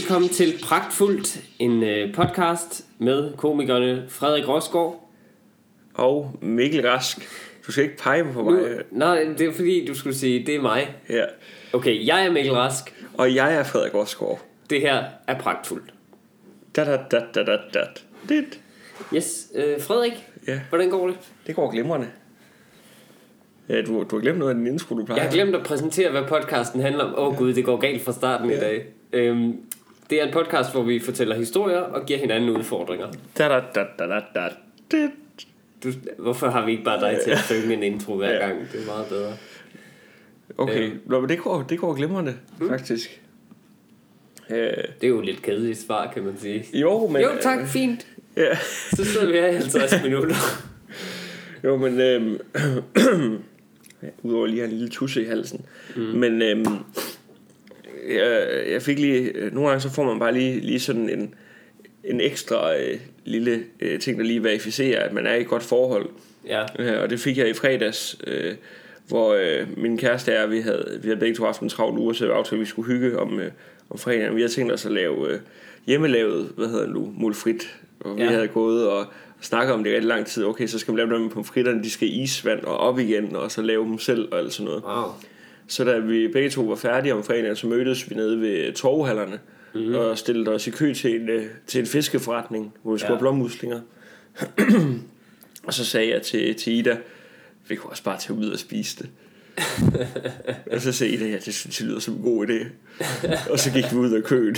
Velkommen til Pragtfuldt, en øh, podcast med komikerne Frederik Rosgaard. Og Mikkel Rask. Du skal ikke pege på Nu, mig. nej, det er fordi, du skulle sige, det er mig. Ja. Okay, jeg er Mikkel Rask. Og jeg er Frederik Rosgaard. Det her er Pragtfuldt. Da da da da da da. Det, Yes, øh, Frederik, Ja. hvordan går det? det går glimrende. Ja, du, du har glemt noget af den intro, du plejer. Jeg har glemt at præsentere, hvad podcasten handler om. Åh oh, gud, det går galt fra starten i Ja. dag. Øhm, det er en podcast, hvor vi fortæller historier og giver hinanden udfordringer. Da da da da da da. Du, hvorfor har vi ikke bare dig til at synge en intro hver Ja. gang? Det er meget bedre. Okay, Øhm. Nå, men det går, det går glimrende, faktisk. Øh, Det er jo lidt kedeligt svar, kan man sige. jo, men... Jo, tak, fint. Ja. Så sidder vi her i 50 minutter. Jo, men ja, udover lige at have en lille tusse i halsen. Mm. Men øhm, jeg, jeg fik lige, øh, nogle gange så får man bare lige, lige sådan en, en ekstra øh, lille øh, ting, der lige verificerer, at man er i et godt forhold. Ja, Øh, og det fik jeg i fredags, øh, hvor øh, min kæreste og jeg, vi havde, vi havde begge to haft en travl uge, så vi aftalte, at vi skulle hygge om, øh, om fredagen. Vi havde tænkt os at lave øh, hjemmelavet, hvad hedder det nu, mulfrit. Og vi Ja. havde gået og snakket om det rigtig lang tid. Okay, så skal vi lave noget med pomfritterne, de skal i isvand og op igen, og så lave dem selv og alt sådan noget. wow. Så da vi begge to var færdige om fredagen, så mødtes vi nede ved torvehallerne Mhm. mm. og stillede os i kø til en, øh, til en fiskeforretning, hvor vi skulle Ja. have blommuslinger. og så sagde jeg til, til Ida, vi kunne også bare tage ud og spise det. og så sagde Ida, ja, det synes jeg lyder som en god idé. og så gik vi ud af køen.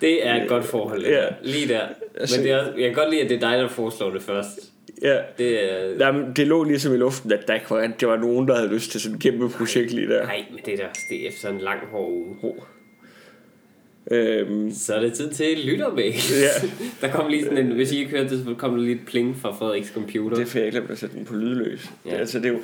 Det er et godt forhold. Ja. Lige der. Men det er, jeg kan godt lide, at det er dig, der foreslår det først. Ja, Det er... Jamen, det lå ligesom i luften, at der ikke var, det var nogen, der havde lyst til sådan et kæmpe projekt lige der. Nej, men det er da det er efter en lang hård uge. Øhm, Så er det tid til lyttermail. Ja. der kom lige sådan en, hvis I ikke hørte det, så kom der lige et pling fra Frederiks computer. det Det, for jeg glemte at sætte den på lydløs. Ja. Ja. Altså, det er jo,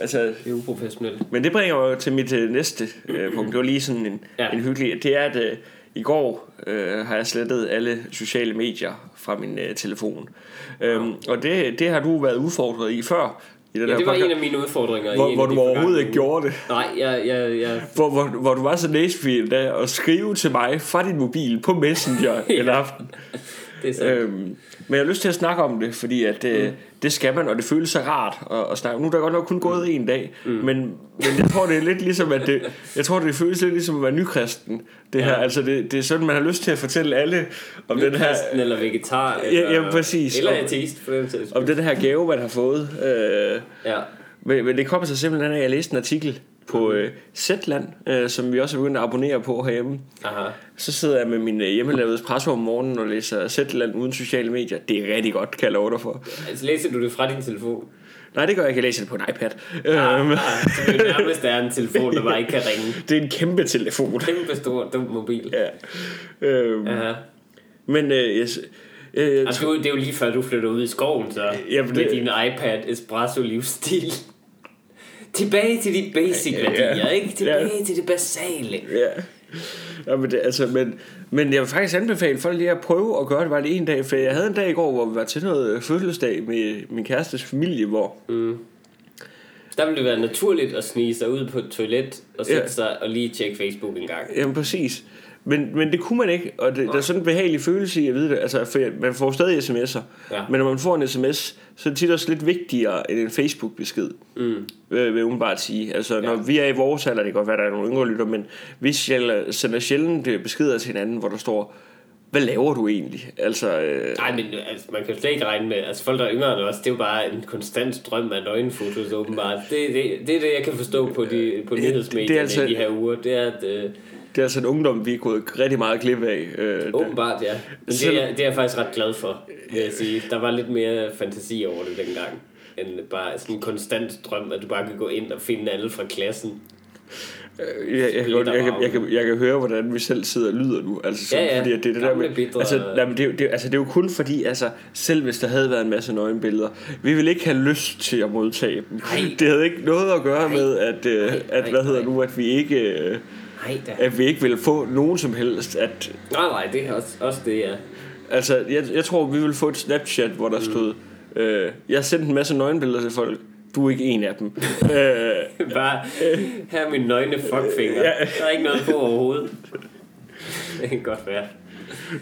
altså, det er uprofessionelt. Men det bringer mig til mit øh, næste øh, punkt. Det var lige sådan en, ja. en hyggelig... Det er, at øh, i går øh, har jeg slettet alle sociale medier fra min øh, telefon. Øhm, og det, det har du været udfordret i før. I den Ja, det var podcast, en af mine udfordringer. i hvor, hvor du overhovedet ikke gjorde det. Nej, jeg, jeg, jeg, Hvor, hvor, hvor du var så næsefil da at skrive til mig fra din mobil på Messenger Ja. en aften. Det er sådan. Øhm, men jeg har lyst til at snakke om det, fordi at, øh, mm. det skal man, og det føles så rart at, at snakke. Nu er der godt nok kun gået en dag, mm. men, men jeg tror, det er lidt ligesom, at det, jeg tror, det føles lidt ligesom at være nykristen. Det Ja. her, altså det, det er sådan, man har lyst til at fortælle alle om den her, eller vegetar. Eller, ja, præcis. Eller ateist, for den om den her gave, man har fået. Øh, Ja. men, men det kommer så simpelthen af, at jeg læste en artikel på øh, Zetland, øh, som vi også er begyndt at abonnere på herhjemme. Aha. Så sidder jeg med min øh, hjemmelavede espresso om morgenen og læser Zetland uden sociale medier. Det er rigtig godt, kan jeg love dig for. Altså, læser du det fra din telefon? Nej, det gør jeg ikke. Jeg læser det på en iPad. Ah, Øhm, ah, så det nærmest er en telefon, der bare ikke kan ringe. det er en kæmpe telefon. Kæmpe stor, dum mobil. Ja. Øhm, Aha. Men øh, jeg, øh, Altså, du- det er jo lige før, du flytter ud i skoven, så Jamen, med det- din iPad espresso livsstil. Tilbage til de basic Ja, ja. værdier, ikke? Tilbage Ja. til det basale. ja. Ja, men, det, altså, men, men jeg vil faktisk anbefale folk lige at prøve at gøre det bare lige en dag, for jeg havde en dag i går, hvor vi var til noget fødselsdag med min kærestes familie, hvor Der ville det være naturligt at snige sig ud på et toilet og sætte Ja. sig og lige tjekke Facebook en gang. Jamen præcis. Men, men det kunne man ikke, og det, der er sådan en behagelig følelse i at vide det. Altså, for man får stadig sms'er, Ja. men når man får en sms, så er det tit også lidt vigtigere end en Facebook-besked, Mm. øh, vil jeg umiddelbart sige. Altså, når Ja. vi er i vores alder, det kan godt være, der er nogle yngre lytter, men vi sender sjældent øh, beskeder til hinanden, hvor der står, hvad laver du egentlig? Altså, øh, Nej, men altså, man kan jo slet ikke regne med, altså folk der er yngre end os, det er jo bare en konstant strøm af nøgenfotos åbenbart. Det, det, det er det, jeg kan forstå på, de, på nyhedsmedierne det er altså- i de her uger. Det er, at øh, det er altså en ungdom, vi er gået rigtig meget glip af. Øh, åbenbart, ja. Men det er, det er jeg faktisk ret glad for, vil jeg sige. Der var lidt mere fantasi over det dengang end bare sådan en konstant strøm, at du bare kan gå ind og finde alle fra klassen. Øh, Jeg, jeg, kan, godt- jeg, kan, jeg, kan, jeg kan høre, hvordan vi selv sidder og lyder nu. Altså, sådan, Ja, ja. Fordi at det, er det der med, altså, nej, men det, er jo- det, altså, det er jo kun fordi, altså, selv hvis der havde været en masse nøgenbilleder, vi ville ikke have lyst til at modtage dem. Nej. Det havde ikke noget at gøre Nej. med, at, øh, Nej, at nej, hvad hedder nej. nu, at vi ikke... Øh, Nej da. at vi ikke ville få nogen som helst. At, Nej, nej, det er også, også det, ja. altså, jeg, jeg tror, vi ville få et Snapchat, hvor der stod, øh, jeg har sendt en masse nøgenbilleder til folk. Du er ikke en af dem. øh, Bare, her er min nøgne fuckfinger. Ja. Der er ikke noget på overhovedet. det kan godt være.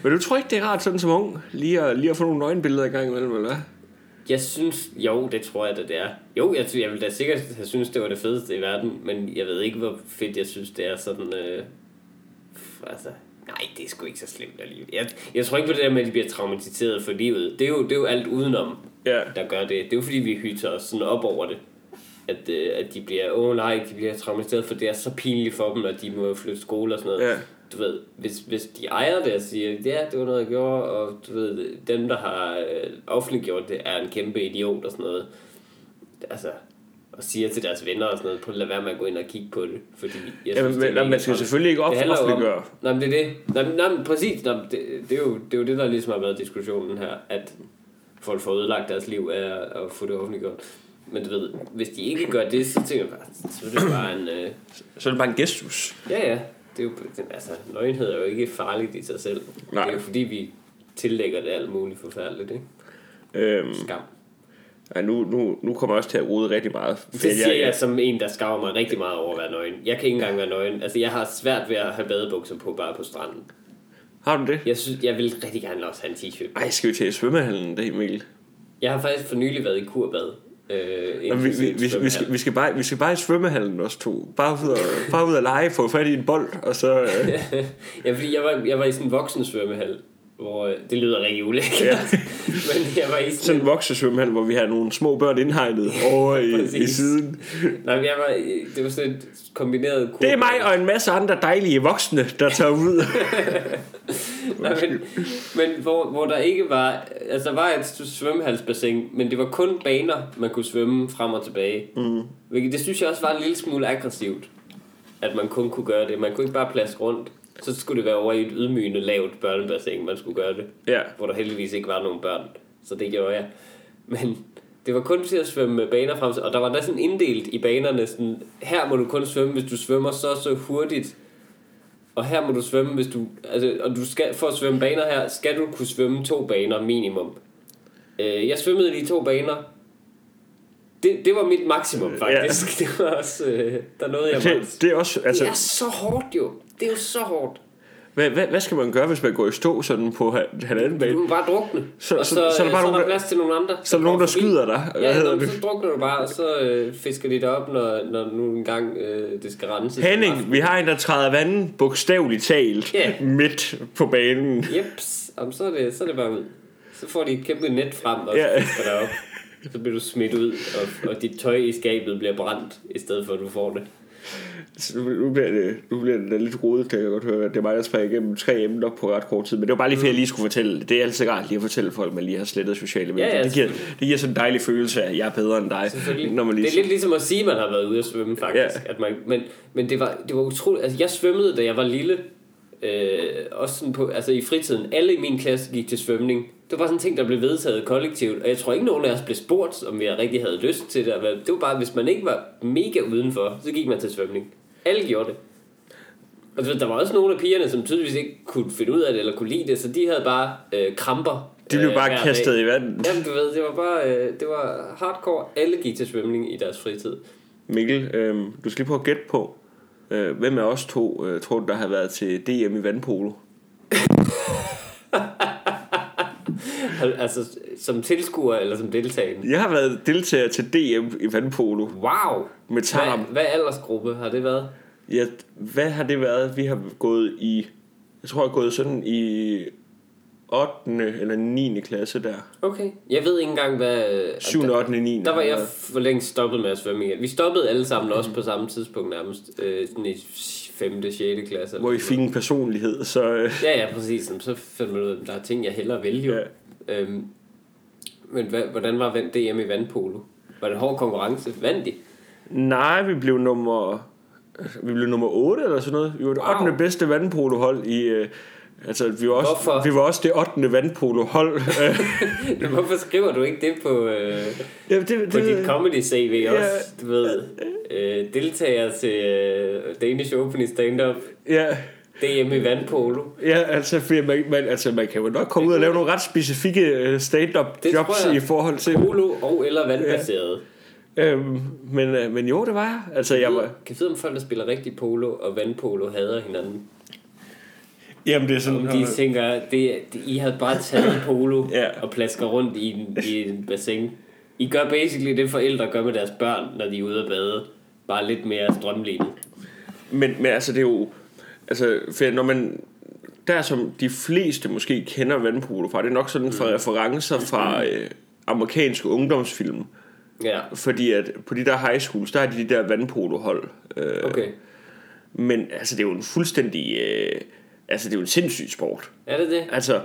Men du tror ikke, det er rart sådan som ung, lige at, lige at få nogle nøgenbilleder i gang imellem, eller hvad? Jeg synes, jo, det tror jeg da, det er. Jo, jeg, jeg vil da sikkert have synes, det var det fedeste i verden, men jeg ved ikke, hvor fedt jeg synes, det er sådan... Øh, altså, nej, det er sgu ikke så slemt alligevel. Jeg, jeg tror ikke på det der med, at de bliver traumatiseret for livet. Det er jo, det er jo alt udenom, Ja. der gør det. Det er jo fordi, vi hytter os sådan op over det. At, øh, at de bliver, åh oh, nej, de bliver traumatiseret, for det er så pinligt for dem, at de må flytte skole og sådan noget. Ja. Du ved, hvis, hvis de ejer det og siger, ja, det var noget, jeg gjorde, og du ved, dem, der har øh, offentliggjort det, er en kæmpe idiot og sådan noget. Altså, og siger til deres venner og sådan noget, på at lade være med at gå ind og kigge på det, fordi jeg Jamen, synes, det er men, nej, mega man skal selvfølgelig ikke Det jo om- offentliggøre. Nej, men det er det. Nej, nej, men præcis. Nej, det, det, er jo, det er jo det, der ligesom har været diskussionen her, at folk får ødelagt deres liv af at, at få det offentliggjort. Men du ved, hvis de ikke gør det, så tænker jeg bare, så er det bare en... Øh, Så er det bare en gestus. ja, ja. Det er jo, det, altså, nøgenhed er jo ikke farligt i sig selv. Nej. Det er jo fordi, vi tillægger det alt muligt forfærdeligt, ikke? Øhm, Skam. ej, nu, nu, nu kommer jeg også til at rode rigtig meget. Det siger jeg som en, der skammer mig rigtig meget over at være nøgen. Jeg kan ikke engang være nøgen. Altså, jeg har svært ved at have badebukser på bare på stranden. Har du det? Jeg synes, jeg vil rigtig gerne også have en t-shirt. Ej, skal vi til svømmehallen dag, Mikkel? Jeg har faktisk for nylig været i kurbad. Øh, vi, vi, vi, vi, skal, vi, skal bare, vi skal bare i svømmehallen også to. Bare ud og, bare ud og lege, få fat i en bold, og så... Øh, ja, fordi jeg var, jeg var i sådan en voksen svømmehal, hvor øh, det lyder rigtig ulækkert. Ja. Men jeg var i sådan sådan en voksesvømmehal, hvor vi har nogle små børn indhegnet over i, i siden. Nej, men jeg var, det var sådan et kombineret kurbad. Det er mig og en masse andre dejlige voksne, der tager ud. Nej, men, men hvor, hvor der ikke var... Altså, der var et svømmehalsbassin, men det var kun baner, man kunne svømme frem og tilbage. Mm. Hvilket, det synes jeg også var en lille smule aggressivt, at man kun kunne gøre det. Man kunne ikke bare plaske rundt. Så skulle det være over i et ydmygende lavt børnebassin, man skulle gøre det. Ja. Hvor der heldigvis ikke var nogen børn. Så det gjorde jeg. Men det var kun til at svømme baner frem til, og der var der sådan inddelt i banerne, sådan, her må du kun svømme, hvis du svømmer så så hurtigt, og her må du svømme, hvis du, altså, og du skal, for at svømme baner her, skal du kunne svømme to baner minimum. Øh, jeg svømmede lige to baner. Det, det var mit maksimum, faktisk. Ja. Det var også, øh, der nåede jeg. Det, det er også... Altså, Det er så hårdt jo. Det er jo så hårdt. hvad, hvad, hvad skal man gøre, hvis man går i stå sådan på ha- halvanden Du bane? må bare drukne. Så- og så- så, så er der så, bare så nogen, der plads til nogle andre. Så er der nogen, der skyder dig. Ja, hedder det? så drukner du bare, og så øh, fisker de det op, når, når nu engang øh, det skal renses. Henning, vi har en, der træder vandet bogstaveligt talt Ja. midt på banen. Jeps, Jamen, så, er det, så er det bare ud. Så får de et kæmpe net frem, og Ja. så fisker der op. Så bliver du smidt ud, og, og dit tøj i skabet bliver brændt, i stedet for at du får det. Så Nu bliver det, nu bliver det lidt rodet, kan jeg godt høre. Det er mig, der springer igennem tre emner på ret kort tid. Men det var bare lige, fordi jeg lige skulle fortælle. Det er altid rart lige at fortælle folk, at man lige har slettet sociale medier. Ja, ja, det, giver, det giver sådan en dejlig følelse af, at jeg er bedre end dig. Når man lige det er lidt ligesom at sige, at man har været ude at svømme, faktisk. Ja. At man, men men det, var, det var utroligt. Altså, jeg svømmede, da jeg var lille. Øh, også sådan på, altså i fritiden. Alle i min klasse gik til svømning. Det var bare sådan en ting, der blev vedtaget kollektivt. Og jeg tror ikke, nogen af os blev spurgt, om vi rigtig havde lyst til det. Det var bare, hvis man ikke var mega udenfor, så gik man til svømning. Alle gjorde det. Og der var også nogle af pigerne, som tydeligvis ikke kunne finde ud af det, eller kunne lide det, så de havde bare øh, kramper. De blev øh, bare hver dag. kastet i vandet. Jamen, du ved, det var bare, øh, det var hardcore. Alle gik til svømning i deres fritid. Mikkel, øh, du skal lige prøve at gætte på, øh, hvem af os to øh, tror du, der har været til DM i vandpolo? Al- Altså, som tilskuer eller som deltagende. Jeg har været deltager til DM i vandpolo Wow! med tarm. Hvad, hvad aldersgruppe har det været? Ja, hvad har det været? Vi har gået i, jeg tror jeg har gået sådan i 8. eller 9. klasse der. Okay. Jeg ved ikke engang, hvad... 7. der, 8. 9. der var jeg for længst stoppet med at svømme igen. Vi stoppede alle sammen også på samme tidspunkt nærmest. Øh, sådan i 5. 6. klasse. Hvor I fik en personlighed, så... Øh. Ja, ja, præcis. Så fandt man ud af, at der er ting, jeg hellere vil jo. Ja. Øhm, men hvad, hvordan var vand- DM i vandpolo? Var det en hård konkurrence? Vandt de? nej, vi blev nummer... Vi blev nummer 8 eller sådan noget. Vi var det Wow. 8. bedste vandpolohold i... Øh, altså, vi var, også, Hvorfor? vi var også det 8. vandpolohold. Hvorfor skriver du ikke det på, øh, ja, det, på det, dit comedy CV også? Ja. Du ved, øh, deltager til øh, Danish Open i stand-up, ja, DM i vandpolo. ja, altså, fordi man, man, altså, man kan jo nok komme ud og lave nogle ret specifikke øh, stand-up Det jobs jeg. i forhold til... Polo og eller vandbaseret. Øhm, men, øh, men jo, det var jeg. Altså, jeg var... Kan vide, om folk, der spiller rigtig polo og vandpolo, hader hinanden? Jamen, det er sådan... De tænker, det, det, I har bare taget polo Ja. og plasker rundt i en, i en bassin. I gør basically det forældre gør med deres børn, når de er ude at bade. Bare lidt mere strømlignet. Men, men altså, det er jo... Altså, for når man... Der som de fleste måske kender vandpolo fra, det er nok sådan fra referencer fra øh, amerikanske ungdomsfilm. Ja, Fordi at på de der high schools, der er de de der vandpolohold. Øh, okay. Men altså, det er jo en fuldstændig... Øh, altså, det er jo en sindssyg sport. Er det det? Altså,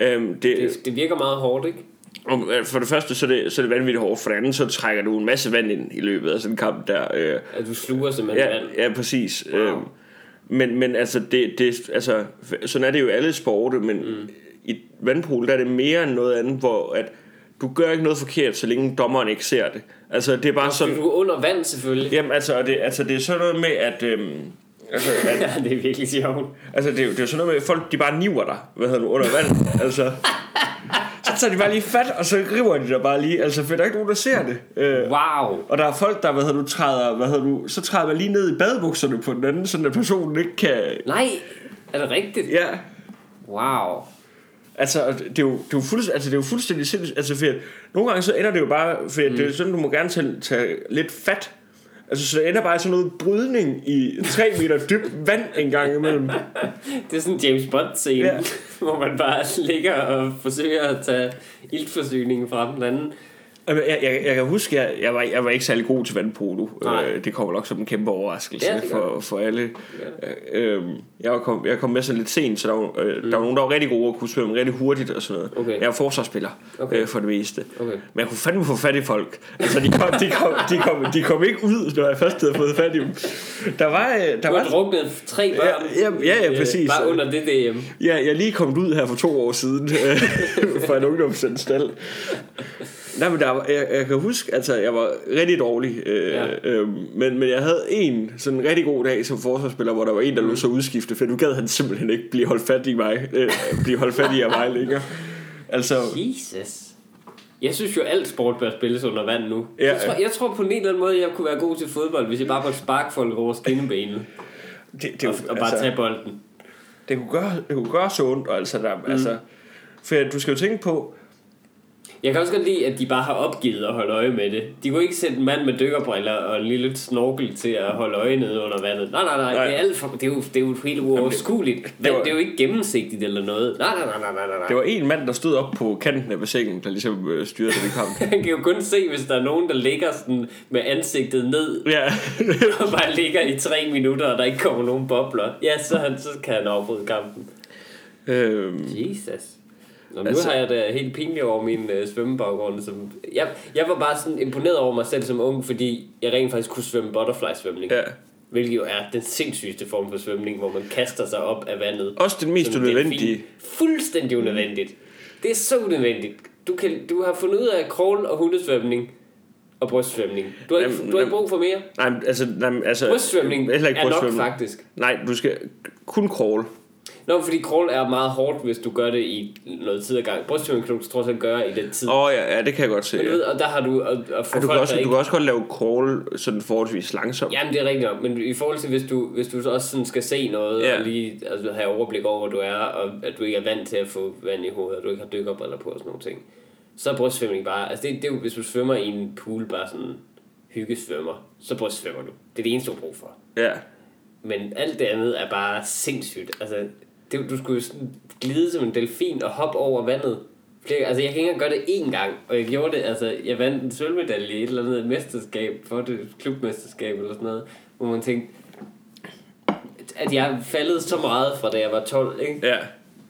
øhm, det, Det, det virker meget hårdt, ikke? om, øh, for det første, så er det, så er det vanvittigt hårdt. For det andet, så trækker du en masse vand ind i løbet af sådan en kamp der. Øh, At du sluger simpelthen ja, vand. ja, præcis. Wow. Øhm, men, men altså, det, det, altså, sådan er det jo alle sporte, men mm. i vandpol, der er det mere end noget andet, hvor at du gør ikke noget forkert, så længe dommeren ikke ser det. Altså, det er bare sådan... Du er under vand selvfølgelig. Jamen, altså, det, altså, det er sådan noget med, at... Øhm, altså, at Ja, det er virkelig sjovt. Altså, det er, det er sådan noget med, at folk de bare niver dig, hvad hedder du, under vand. altså, så tager de bare lige fat, og så river de dig bare lige. Altså, for der er ikke nogen, der ser det. Øh, Wow. og der er folk, der, hvad hedder du, træder, hvad hedder du, så træder man lige ned i badebukserne på den anden, sådan at personen ikke kan... Nej, er det rigtigt? Ja, Wow. altså, det er jo, det er jo, fuldstændig, altså, det er jo fuldstændig sindssygt. Altså, for at, nogle gange så ender det jo bare, for mm. det er jo sådan, du må gerne tage, tage lidt fat. Altså, så det ender bare i sådan noget brydning i 3 meter dybt vand en gang imellem. Det er sådan en James Bond-scene, ja. hvor man bare ligger og forsøger at tage iltforsyningen fra den anden. Jeg, jeg, jeg kan huske, jeg, jeg, var, jeg var ikke særlig god til vandpolo. Øh, det kommer nok som en kæmpe overraskelse Ja, ja, for, for alle. Øh, øh, jeg, var kom, jeg kom med så lidt sent, så der var, øh, mm. der var nogen, der var rigtig gode og kunne svømme rigtig hurtigt og sådan noget. Okay. Jeg var forsvarsspiller Okay. øh, for det meste. Okay. Men jeg kunne fandme få fat i folk. Altså, de kom, de kom, de kom, de kom ikke ud, når jeg først havde fået fat i dem. Der var... øh, Der Du var har druknet tre børn. Ja, ja, ja, øh, præcis. Bare under det DM. Ja, jeg er lige kommet ud her for to år siden øh, fra en ungdomsanstalt. Nej, men der var, jeg, jeg kan huske, altså jeg var rigtig dårlig, øh, Ja. øh, men, men jeg havde en sådan rigtig god dag som forsvarsspiller, hvor der var en, der lå så udskifte, for nu gad han simpelthen ikke blive holdt fat i mig, øh, blive holdt fat i af mig længere. Altså, Jesus. Jeg synes jo, alt sport bør spilles under vand nu. Ja. Jeg, tror, jeg tror på en eller anden måde, jeg kunne være god til fodbold, hvis jeg bare måtte sparke folk over skinnebenet det, det, og, og bare altså, tage bolden. det, kunne gøre, det kunne gøre så ondt, altså, der, mm. altså, for du skal jo tænke på, Jeg kan også godt lide, at de bare har opgivet at holde øje med det. De kunne ikke sætte en mand med dykkerbriller og en lille snorkel til at holde øje nede under vandet. Nej, nej, nej. Nej. Det, er alt for, det, er jo, det er jo helt uoverskueligt. Det, det var- det er jo ikke gennemsigtigt eller noget. Nej, nej, nej, nej, nej, nej. det var en mand, der stod op på kanten af bassinet, der ligesom øh, styrede den kamp. Han kan jo kun se, hvis der er nogen, der ligger sådan med ansigtet ned ja, og bare ligger i tre minutter, og der ikke kommer nogen bobler. Ja, så, han, så kan han afbryde kampen. øhm, Jesus. Nå, nu Altså- har jeg da helt pinligt over min øh, svømmebaggrund. Som, jeg, jeg var bare sådan imponeret over mig selv som ung, fordi jeg rent faktisk kunne svømme butterfly-svømning. ja. Hvilket jo er den sindssygeste form for svømning, hvor man kaster sig op af vandet. Også den mest unødvendige. Fuldstændig unødvendigt. Det er så unødvendigt. Du, kan, du har fundet ud af crawl og hundesvømning og brystsvømning. Du har, ikke, Jamen, du har ikke brug for mere. Nej, altså, nej, altså Brystsvømning heller ikke er nok brystsvømning. faktisk. Nej, du skal kun crawl. Nå, fordi crawl er meget hårdt, hvis du gør det i noget tid ad gang. Brystsvømning kan du trods alt gøre i den tid. Åh oh, ja, ja, det kan jeg godt se. Men Ja. ved, og der har du... Og, og for Ja, du, folk, kan også, der du ikke, kan også godt lave crawl sådan forholdsvis langsomt. Jamen, det er rigtigt nok, men i forhold til, hvis du, hvis du så også sådan skal se noget, Ja. og lige altså, have overblik over, hvor du er, og at du ikke er vant til at få vand i hovedet, og du ikke har dykkerbriller på og sådan nogle ting, så er brystsvømning bare... Altså, det, det er jo, hvis du svømmer i en pool, bare sådan hyggesvømmer, så brystsvømmer du. Det er det eneste, du har brug for. Ja. Men alt det andet er bare sindssygt. Altså, det, du skulle jo sådan glide som en delfin og hoppe over vandet. Flere, altså, jeg kan ikke engang gøre det én gang, og jeg gjorde det, altså, jeg vandt en sølvmedalje i et eller andet mesterskab, for det klubmesterskab eller sådan noget, hvor man tænkte, at jeg faldet så meget fra da jeg var 12, ikke? Ja.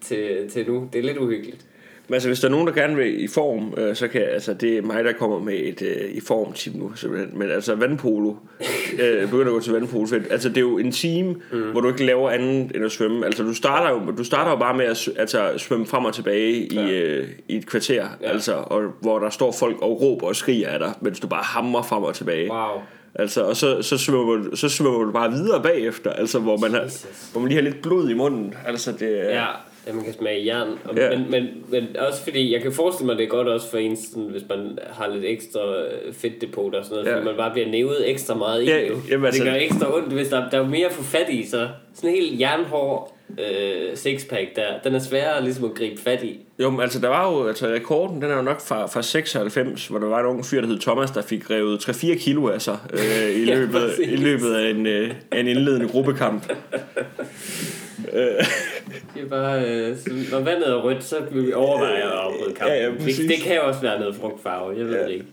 Til, til nu. Det er lidt uhyggeligt. Men altså, hvis der er nogen, der gerne vil i form, øh, så kan altså, det er mig, der kommer med et øh, i form tip nu, simpelthen. Men altså, vandpolo, øh, begynder at gå til vandpolo, for, altså, det er jo en time, mm. hvor du ikke laver andet end at svømme. Altså, du starter jo, du starter jo bare med at altså, svømme frem og tilbage i, Ja. øh, i et kvarter, Ja. ja. altså, og, hvor der står folk og råber og skriger af dig, mens du bare hammer frem og tilbage. Wow. Altså, og så, så, svømmer, du- så svømmer du bare videre bagefter, altså, hvor man, har, Jesus. hvor man lige har lidt blod i munden. Altså, det, Ja, ja man kan smage jern. Og, Ja. men, men, men også fordi, jeg kan forestille mig, det er godt også for en, sådan, hvis man har lidt ekstra øh, fedtdepot og sådan noget, Ja. fordi man bare bliver nævet ekstra meget i Ja, det. jo. jamen, altså- det gør ekstra ondt, hvis der, der er mere at få fat i, så sådan en helt jernhård øh, sixpack der, den er sværere ligesom at gribe fat i. Jo, men altså der var jo, altså rekorden, den er jo nok fra, fra 96, hvor der var en ung fyr, der hed Thomas, der fik revet 3-4 kilo af sig øh, i, Ja, løbet, præcis. i løbet af en, øh, en indledende gruppekamp. Det er bare, øh, så, når vandet er rødt, så vil vi overveje at afbryde kampen. Ja, ja, det, præcis. det kan også være noget frugtfarve, jeg ved Ja. det ikke.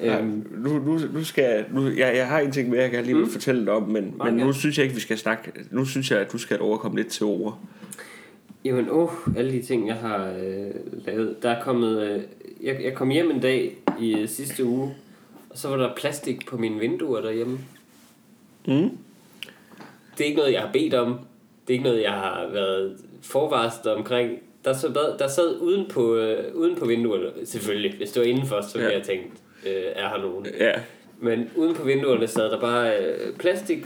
Ja, Øhm, nu, nu, nu skal jeg, nu, jeg, jeg har en ting mere, jeg gerne lige vil fortælle dig om, men, Meget men nu synes jeg ikke, vi skal snakke. Nu synes jeg, at du skal overkomme lidt til ord. Jamen, åh, alle de ting, jeg har øh, lavet. Der er kommet... Øh, jeg, jeg kom hjem en dag i øh, sidste uge, og så var der plastik på mine vinduer derhjemme. Mm. Det er ikke noget, jeg har bedt om. Det er ikke noget, jeg har været forvarslet omkring. Der sad, der sad uden, på, øh, uden på vinduerne, selvfølgelig. Hvis det var indenfor, så ville Ja. jeg tænkt, øh, er her nogen. Ja, Men uden på vinduerne sad der bare øh, plastik,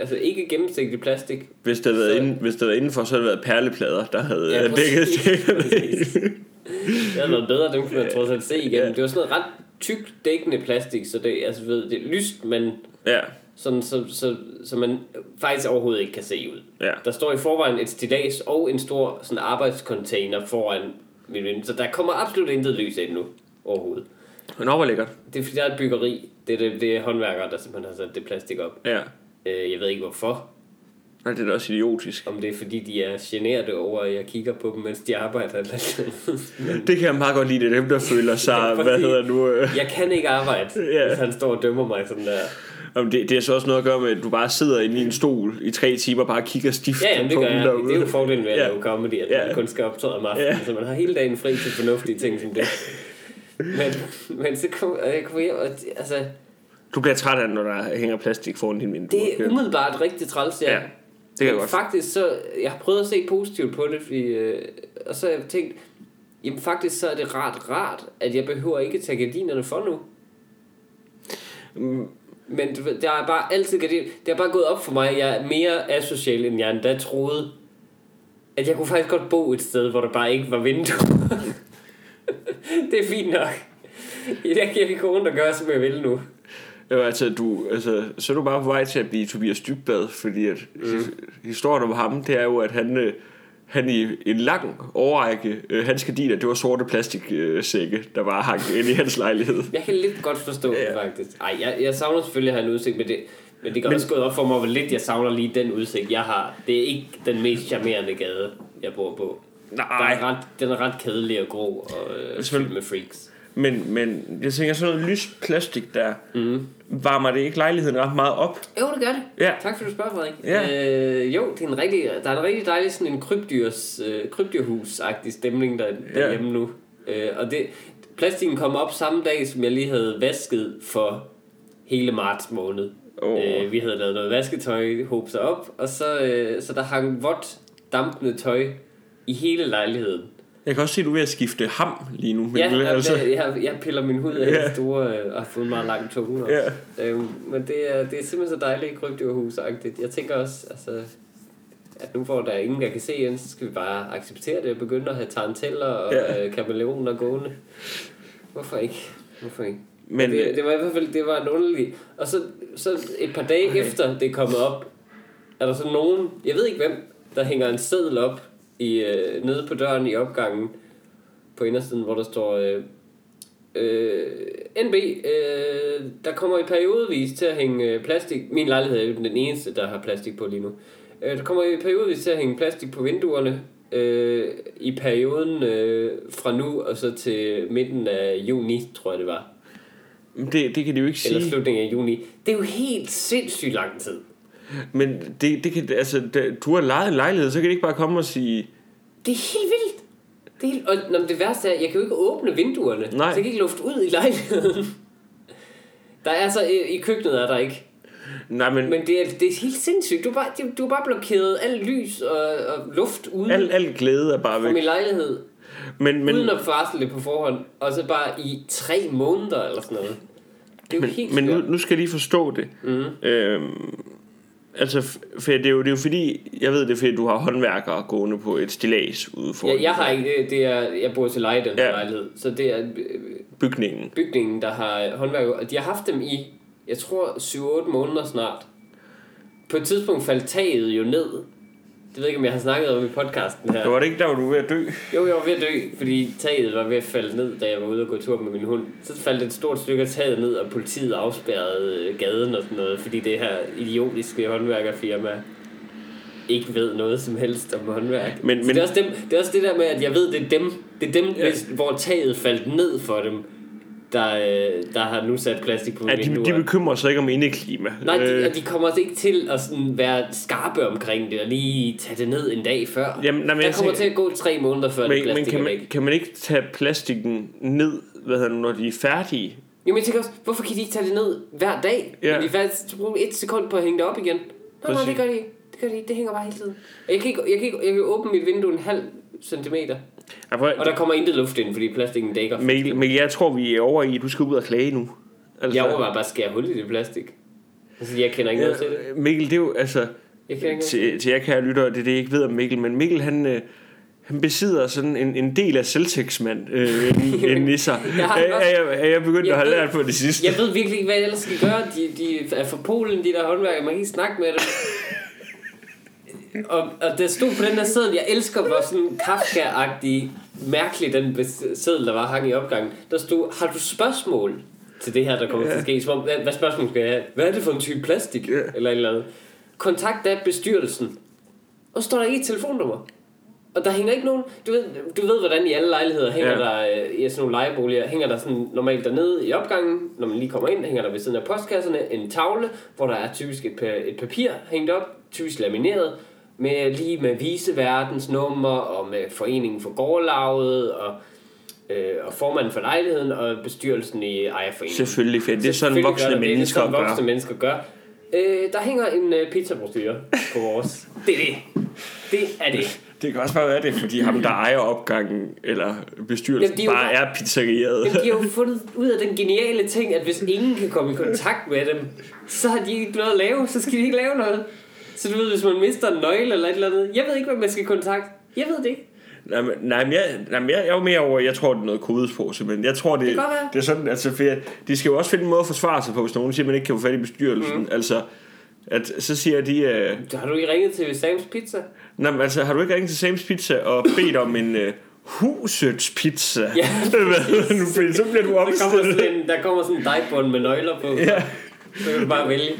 altså ikke gennemsigtig plastik. hvis det havde været, Så- inden, hvis det havde været indenfor, så havde det været perleplader, der havde Ja, ja, dækket præcis. Det havde været bedre, dem kunne man trods alt se igen. Ja. Det var sådan noget ret tyk dækkende plastik, så det, altså, ved, det er lyst, men Ja, sådan, så, så, så man faktisk overhovedet ikke kan se ud. ja. Der står i forvejen et stillads og en stor sådan arbejdscontainer foran min vindue, så der kommer absolut intet lys ind nu overhovedet. Men hvor lækkert. Det er fordi, der er et byggeri. Det er, det, det er håndværkere, der simpelthen har sat det plastik op. Ja. Øh, jeg ved ikke hvorfor. Nej, det er da også idiotisk. Om det er fordi, de er generede over, at jeg kigger på dem, mens de arbejder. Eller. Det kan jeg meget godt lide, det er dem, der føler sig, Ja, hvad hedder nu... Øh, jeg kan ikke arbejde, Ja. hvis han står og dømmer mig sådan der. Jamen, det, det er så også noget at gøre med, at du bare sidder inde i en stol i tre timer og bare kigger stift Ja, jamen, det gør jeg. derude. Det er jo fordelen ved at Ja. lave comedy, at Ja. man kun skal optræde om aftenen, Ja. så man har hele dagen fri til fornuftige ting som det. Men, men så kom og jeg kom hjem, og altså, Du bliver træt af, når der hænger plastik foran din vindue. det er umiddelbart rigtig træls, ja. Ja, det kan jeg Men godt. Faktisk så, jeg har prøvet at se positivt på det, fordi, øh, og så har jeg tænkt, jamen faktisk så er det ret rart, at jeg behøver ikke tage gardinerne for nu. Mm, Men du ved, der er bare altid gardiner. Det er bare gået op for mig, at jeg er mere asocial, end jeg endda troede. At jeg kunne faktisk godt bo et sted, hvor der bare ikke var vinduer. det er fint nok. Jeg ikke gå rundt og gøre, som jeg vil nu. Jo, altså, du, altså, så er du bare på vej til at blive Tobias Dybblad, fordi at mm. historien om ham, det er jo, at han, øh, han i en lang overrække, øh, hans gardiner, det var sorte plastiksække, der bare hang inde i hans lejlighed. Jeg kan lidt godt forstå ja. det faktisk. Ej, jeg, jeg savner selvfølgelig at have en udsigt, men det, men det kan Men- også gået op for mig, hvor lidt jeg savner lige den udsigt, jeg har. Det er ikke den mest charmerende gade, jeg bor på. Den Nej, er ret, den er ret kedelig og grå og øh, fyldt med freaks. Men, men jeg tænker, sådan noget lys plastik der, Mm. varmer det ikke lejligheden ret meget op? Jo, det gør det. Ja. Tak for, at du spørger, Frederik. Ja. Øh, jo, det er en rigtig, der er en rigtig dejlig sådan en krybdyrs, øh, krybdyrhus-agtig stemning der, derhjemme nu. Øh, og det, plastikken kom op samme dag, som jeg lige havde vasket for hele marts måned. Åh. Øh, vi havde lavet noget vasketøj, håbet sig op, og så, øh, så der hang vådt, dampende tøj i hele lejligheden. Jeg kan også se, at du er ved at skifte ham lige nu. Men Ja, du, altså. jeg, jeg, jeg piller min hud af Ja. store øh, og har fået en meget lang tunge. Også. Ja. Øhm, men det er, det er simpelthen så dejligt krybdyrhusagtigt. Jeg tænker også, altså, at nu hvor der er ingen, der kan se ind, så skal vi bare acceptere det og begynde at have taranteller og Ja. ja. øh, kameleoner gående. Hvorfor ikke? Hvorfor ikke? Men, det, det var i hvert fald det var en underlig... Og så, så et par dage okay. efter det er kommet op, er der så nogen, jeg ved ikke hvem, der hænger en seddel op i, øh, nede på døren i opgangen på indersiden, hvor der står øh, øh, NB, øh, der kommer i periodevis til at hænge øh, plastik. Min lejlighed er jo den eneste, der har plastik på lige nu. Øh, der kommer i periodevis til at hænge plastik på vinduerne øh, i perioden øh, fra nu og så til midten af juni, tror jeg det var. det, det kan de jo ikke Eller sige. slutningen af juni. Det er jo helt sindssygt lang tid. Men det, det kan, altså, da, du har lejet en lejlighed, så kan de ikke bare komme og sige, Det er helt vildt. Det, er helt, og nå, men det værste er, jeg kan jo ikke åbne vinduerne. Nej. Så jeg kan ikke lufte ud i lejligheden. Der er så i, i køkkenet er der ikke. nej, men, Men det er, det er helt sindssygt. Du er bare, du er bare blokeret alt lys og, og luft ude al, al glæde er bare fra væk. min lejlighed. Men, Men, uden at varsle det på forhånd. Og så bare i tre måneder eller sådan noget. Det er jo men, helt men nu, nu skal jeg lige forstå det. Mhm. Øhm, altså, for det er, jo, det er jo fordi, jeg ved det er fordi, du har håndværkere gående på et stillads ude for Jeg, jeg har ikke, det, det er, jeg bor til leje den Ja. ja. lejlighed. Så det er øh, bygningen. bygningen, der har håndværk. Og de har haft dem i, jeg tror, 7-8 måneder snart. På et tidspunkt faldt taget jo ned. Ved jeg ikke, om jeg har snakket om i podcasten her. Det var det ikke der, hvor du var ved at dø? Jo, jeg var ved at dø, fordi taget var ved at falde ned, da jeg var ude og gå tur med min hund. Så faldt et stort stykke af taget ned, og politiet afspærrede øh, gaden og sådan noget, fordi det her idiotiske håndværkerfirma ikke ved noget som helst om håndværk. Men- Men, det, er også dem, det er også det der med, at jeg ved, det er dem, det er dem ja. hvis, hvor taget faldt ned for dem, der, øh, der har nu sat plastik på Ja, de, de bekymrer sig ikke om indeklima. Nej, de, Øh, og de kommer altså ikke til at sådan være skarpe omkring det, og lige tage det ned en dag før. Jamen, nej, men der jeg kommer til at gå tre måneder før det men, men plastik kan, man, væk. kan man ikke tage plastikken ned, hvad hedder det, når de er færdige? Jamen jeg tænker også, hvorfor kan de ikke tage det ned hver dag? Ja. Men de faktisk bruge et sekund på at hænge det op igen. Nej, nej, det gør de ikke. Det gør de ikke. Det hænger bare hele tiden. Og jeg kan, ikke, jeg, kan ikke, jeg kan åbne mit vindue en halv centimeter, Ja, og der kommer intet luft ind, fordi plastikken dækker. Mikkel, Mikkel, jeg tror, vi er over i, du skal ud og klage nu. Altså, Jeg overvejer bare at skære hul i det plastik. Altså, jeg kender ikke ja, noget til det. Mikkel, det er jo, altså, Jeg kender ikke til til, jer kære det er det, jeg ikke ved om Mikkel, men Mikkel, han, øh, han besidder sådan en, en del af selvtægtsmand øh, en, en sig. Jeg har er, er, jeg, er jeg begyndt Jeg at ved- lært på det sidste? Jeg ved virkelig ikke, hvad jeg ellers skal gøre. De, de er fra Polen, de der håndværkere. Man kan ikke snakke med dem. Og, og der stod på den her seddel, jeg elsker, hvor sådan Kafka-agtig, mærkelig den seddel, der var hang i opgangen. Der stod, har du spørgsmål til det her, der kommer ja. til at ske? Som om, hvad, hvad spørgsmål skal jeg have? Hvad er det for en type plastik? Ja. Eller et eller andet. Kontakt da bestyrelsen. Og så står der et telefonnummer. Og der hænger ikke nogen... Du ved, du ved hvordan i alle lejligheder hænger Ja. der... øh, I sådan nogle lejeboliger hænger der sådan normalt dernede i opgangen, når man lige kommer ind, hænger der ved siden af postkasserne en tavle, hvor der er typisk et, pa- et papir hængt op, typisk lamineret, med lige med viseverdens nummer og med foreningen for gårdlaget og, øh, og formanden for lejligheden og bestyrelsen i ejerforeningen. Selvfølgelig, for det er sådan voksne gør det. mennesker Det er sådan gør. voksne mennesker gør. Øh, der hænger en øh, pizzabrochure på vores. Det er det. Det er det. Det kan også bare være det, fordi ham, der ejer opgangen, eller bestyrelsen, Jamen, de er jo bare bare- er pizzeriet. Jamen, de har jo fundet ud af den geniale ting, at hvis ingen kan komme i kontakt med dem, så har de ikke noget at lave, så skal de ikke lave noget. Så du ved, hvis man mister en nøgle eller et eller andet, jeg ved ikke, hvad man skal kontakte. Jeg ved det ikke. Nej, men, nej, men jeg, nej, men jeg, jeg er jo mere over, jeg tror, det er noget kodes på, simpelthen. Jeg tror, det, Det det er sådan, altså, for jeg, de skal jo også finde en måde at forsvare sig på, hvis nogen siger, at man ikke kan få fat i bestyrelsen. Mm. Altså, at, så siger de, uh, Har du ikke ringet til Sam's Pizza? nej, men, altså, har du ikke ringet til Sam's Pizza og bedt om en uh, husets pizza? Ja, nu, så bliver du Der kommer opstillet. sådan en, der kommer sådan en dejbånd med nøgler på. Ja. Så kan du bare vælge.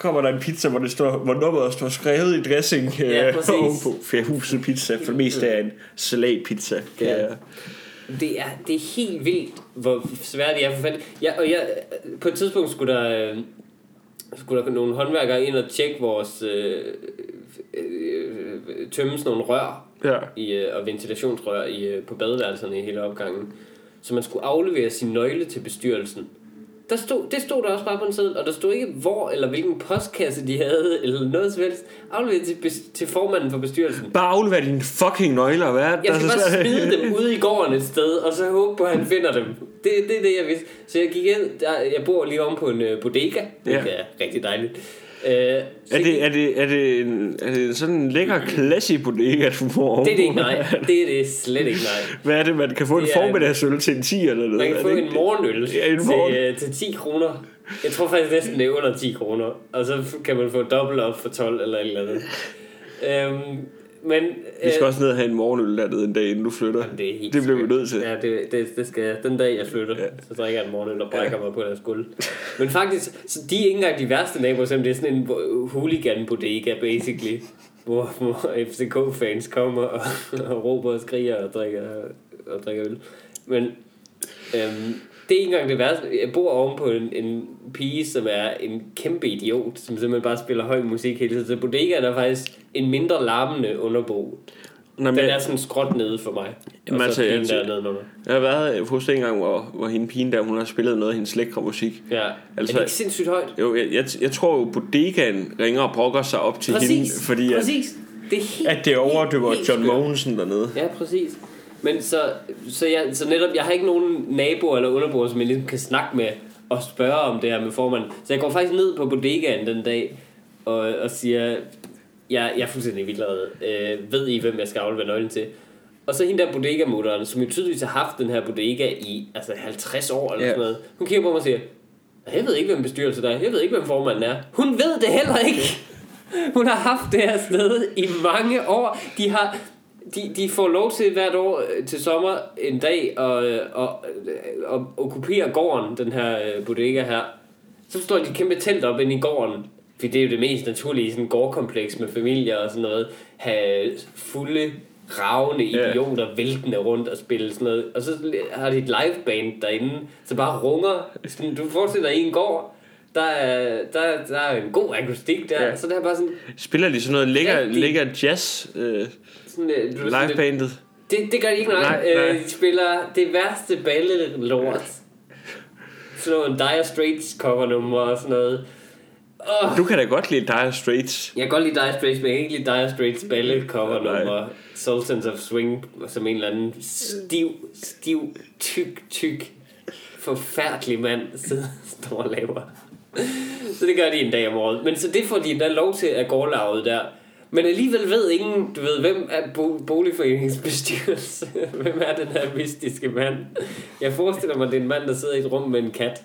Så kommer der en pizza, hvor, det står, hvor nummeret står skrevet i dressing Ja, øh, præcis. ovenpå. For huset pizza, for det meste er en salatpizza. Ja. Ja. Det er, det er helt vildt, hvor svært det er for fat. Ja, og jeg, på et tidspunkt skulle der, øh, skulle der nogle håndværkere ind og tjekke vores øh, øh, tømme sådan nogle rør ja. i, øh, og ventilationsrør i, øh, på badeværelserne i hele opgangen. Så man skulle aflevere sin nøgle til bestyrelsen. Der stod, det stod der også bare på en seddel, og der stod ikke hvor eller hvilken postkasse de havde, eller noget som helst. Afleveret til, til formanden for bestyrelsen. Bare aflever dine fucking nøgler, hvad Jeg skal bare svært? smide dem ude i gården et sted, og så håbe på, at han finder dem. Det, det er det, jeg vidste. Så jeg gik ind, der, jeg bor lige oven på en uh, bodega, det Ja. er rigtig dejligt. Så Er det, er, det, er, det en, er det sådan en lækker classy bodega, du får det er det ikke, nej. Det er det slet ikke, nej. Hvad er det, man kan få en Det er- formiddagsøl til en 10 eller noget? Man kan få en ikke- morgenøl Ja, en morgen. til, uh, til 10 kroner. Jeg tror faktisk næsten, det er under 10 kroner. Og så kan man få dobbelt op for 12 eller et eller andet. Øhm, men, Vi skal øh, også ned og have en morgenøl dernede en dag, inden du flytter. det, er helt det bliver vi nødt til. Ja, det, det, det skal jeg. Den dag jeg flytter, ja. så drikker jeg en morgenøl og brækker ja. mig på deres gulv. Men faktisk, så de er ikke engang de værste naboer, selvom det er sådan en hooligan bodega, basically. Hvor, hvor FCK-fans kommer og, og råber og skriger og drikker, og drikker øl. Men øhm, det er ikke engang det værste. Jeg bor oven på en, en pige, som er en kæmpe idiot, som simpelthen bare spiller høj musik hele tiden. Så bodegaen er faktisk en mindre larmende underbo. Nå, men Den er sådan skråt nede for mig. Jamen, og altså, jeg- der nede under. jeg har været hos en gang, hvor, hvor hende pigen der, hun har spillet noget af hendes lækre musik. Ja. Altså- er det ikke sindssygt højt? Jo, jeg, jeg, jeg tror jo, bodegaen ringer og brokker sig op til Præcis. hende, fordi at, præcis. Det er helt, at det overdøver John. Mogensen dernede. Ja, præcis. Men så, så, jeg, så netop, jeg har ikke nogen naboer eller underboer, som jeg ligesom kan snakke med og spørge om det her med formanden. Så jeg går faktisk ned på bodegaen den dag og, og siger, jeg, jeg er fuldstændig vildret. Øh, ved I, hvem jeg skal aflevere nøglen til? Og så hende der bodegamutteren, som jo tydeligvis har haft den her bodega i altså 50 år eller Ja. sådan noget. Hun kigger på mig og siger, jeg ved ikke, hvem bestyrelse der er. Jeg ved ikke, hvem formanden er. Hun ved det heller ikke. Hun har haft det her sted i mange år. De har... De, de får lov til hvert år øh, til sommer en dag at, øh, at, at, at okkupere gården, den her øh, bodega her. Så står de kæmpe telt op inde i gården. For det er jo det mest naturlige i sådan en gårdkompleks med familier og sådan noget. Have fulde ravne Ja. idioter yeah. væltende rundt og spille sådan noget. Og så har de et liveband derinde, så bare runger. Sådan, du forestiller dig i en gård, der er, der, der er en god akustik der. Ja. Så der er bare sådan, Spiller de sådan noget lækker, Rigtig. lækker jazz øh, sådan, øh, du sådan lidt- livebandet? det, det gør de ikke nok. Nej, Nej, nej. øh, de spiller det værste ballelort. Sådan nogle Dire Straits covernumre og sådan noget. Oh, Du kan da godt lide Dire Straits. jeg kan godt lide Dire Straits, men jeg kan ikke lide Dire Straits balle covernumre. Sultans of Swing, som en eller anden stiv, stiv, tyk, tyk, forfærdelig mand står og laver. Så det gør de en dag om året. Men så det får de endda lov til at gårdlaget der. Men alligevel ved ingen, du ved, hvem er bo- boligforeningens bestyrelse? hvem er den her mystiske mand? Jeg forestiller mig, det er en mand, der sidder i et rum med en kat.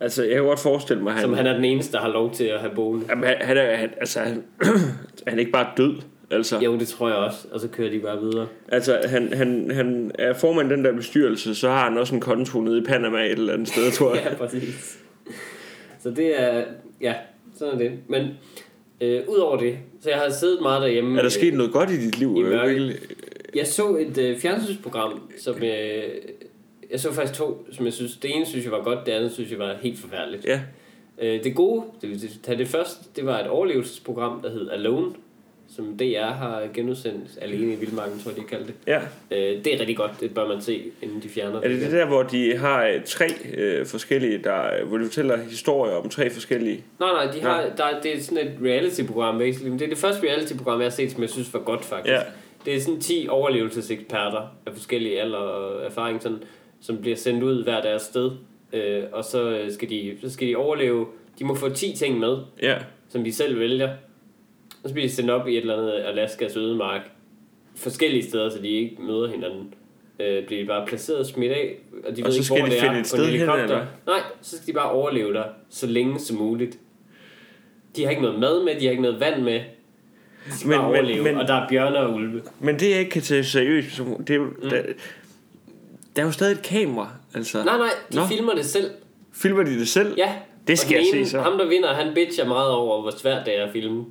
Altså, jeg kan godt forestille mig, han, Som han er den eneste, der har lov til at have bolig. Jamen, han, han er, han, altså, han, han er ikke bare død. Altså, Jo, det tror jeg også. Og så kører de bare videre. altså han, han, han er formand den der bestyrelse, så har han også en konto nede i Panama et eller andet sted, tror jeg. ja, præcis. Så det er, ja, sådan er det. Men øh, udover det, så jeg har siddet meget derhjemme. Er der sket noget godt i dit liv? i øh, mørke. Jeg så et øh, fjernsynsprogram, som øh, jeg så faktisk to, som jeg synes, det ene synes jeg var godt, det andet synes jeg var helt forfærdeligt. Ja, Øh, det gode, det vil tage det først, det var et overlevelsesprogram, der hed Alone, som DR har genudsendt alene i Vildmarken, tror jeg, de kaldte det. ja. Øh, det er rigtig godt, det bør man se, inden de fjerner Er det det der, hvor de har øh, tre øh, forskellige, der, hvor de fortæller historier om tre forskellige? Nej, nej, de har, Ja. der, det er sådan et reality-program, basically. Men det er det første reality-program, jeg har set, som jeg synes var godt, faktisk. Ja. Det er sådan 10 overlevelseseksperter af forskellige alder og erfaring, sådan, som bliver sendt ud hver deres sted. Øh, og så øh, skal, de, så skal de overleve. De må få 10 ting med, Ja, som de selv vælger. Og så bliver de sendt op i et eller andet Alaskas ødemark. Forskellige steder, så de ikke møder hinanden. Øh, bliver de bare placeret og smidt af, og de Og ved så ikke, skal hvor de det finde er et sted en hen, eller? Nej, så skal de bare overleve der, så længe som muligt. De har ikke noget mad med, de har ikke noget vand med. De skal Men- bare men- overleve, men- og der er bjørne og ulve. men det jeg ikke kan tage seriøst, det er jo, mm. der, der er jo stadig et kamera, altså. Nej, nej, de Nå. filmer det selv. Filmer de det selv? Ja. Det skal jeg ene, se så. Ham, der vinder, han bitcher meget over, hvor svært det er at filme.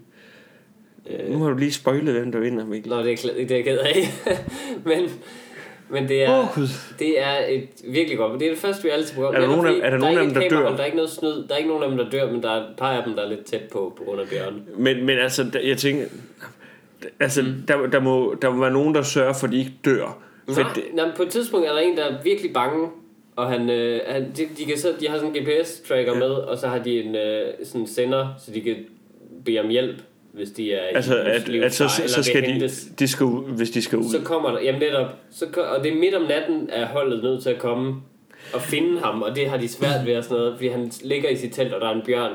Nu har du lige spoilet, hvem der vinder, Mikkel. Nå, det er, det er jeg ked af. men, men det er, Gud. det er et virkelig godt. Det er det første reality-program. Er der nogen er der nogen af ikke dem, der dør? Der er ikke noget snyd. Der er ikke nogen af dem, der dør, men der er et par af dem, der er lidt tæt på, på grund af bjørne. Men, men altså, der- jeg tænker... Altså, mm. der, der, må, der må være nogen, der sørger for, at de ikke dør. For Nej, det, nej, på et tidspunkt er der en, der er virkelig bange, og han, øh, han, de, de, kan så, de har sådan en GPS-tracker Ja. med, og så har de en øh, sådan en sender, så de kan bede om hjælp, hvis de er altså, i at, at så, så, så skal vil de, hentes. de skal hvis de skal ud. Så kommer der, jamen netop, så, og det er midt om natten, er holdet nødt til at komme og finde ham, og det har de svært ved og sådan noget, fordi han ligger i sit telt, og der er en bjørn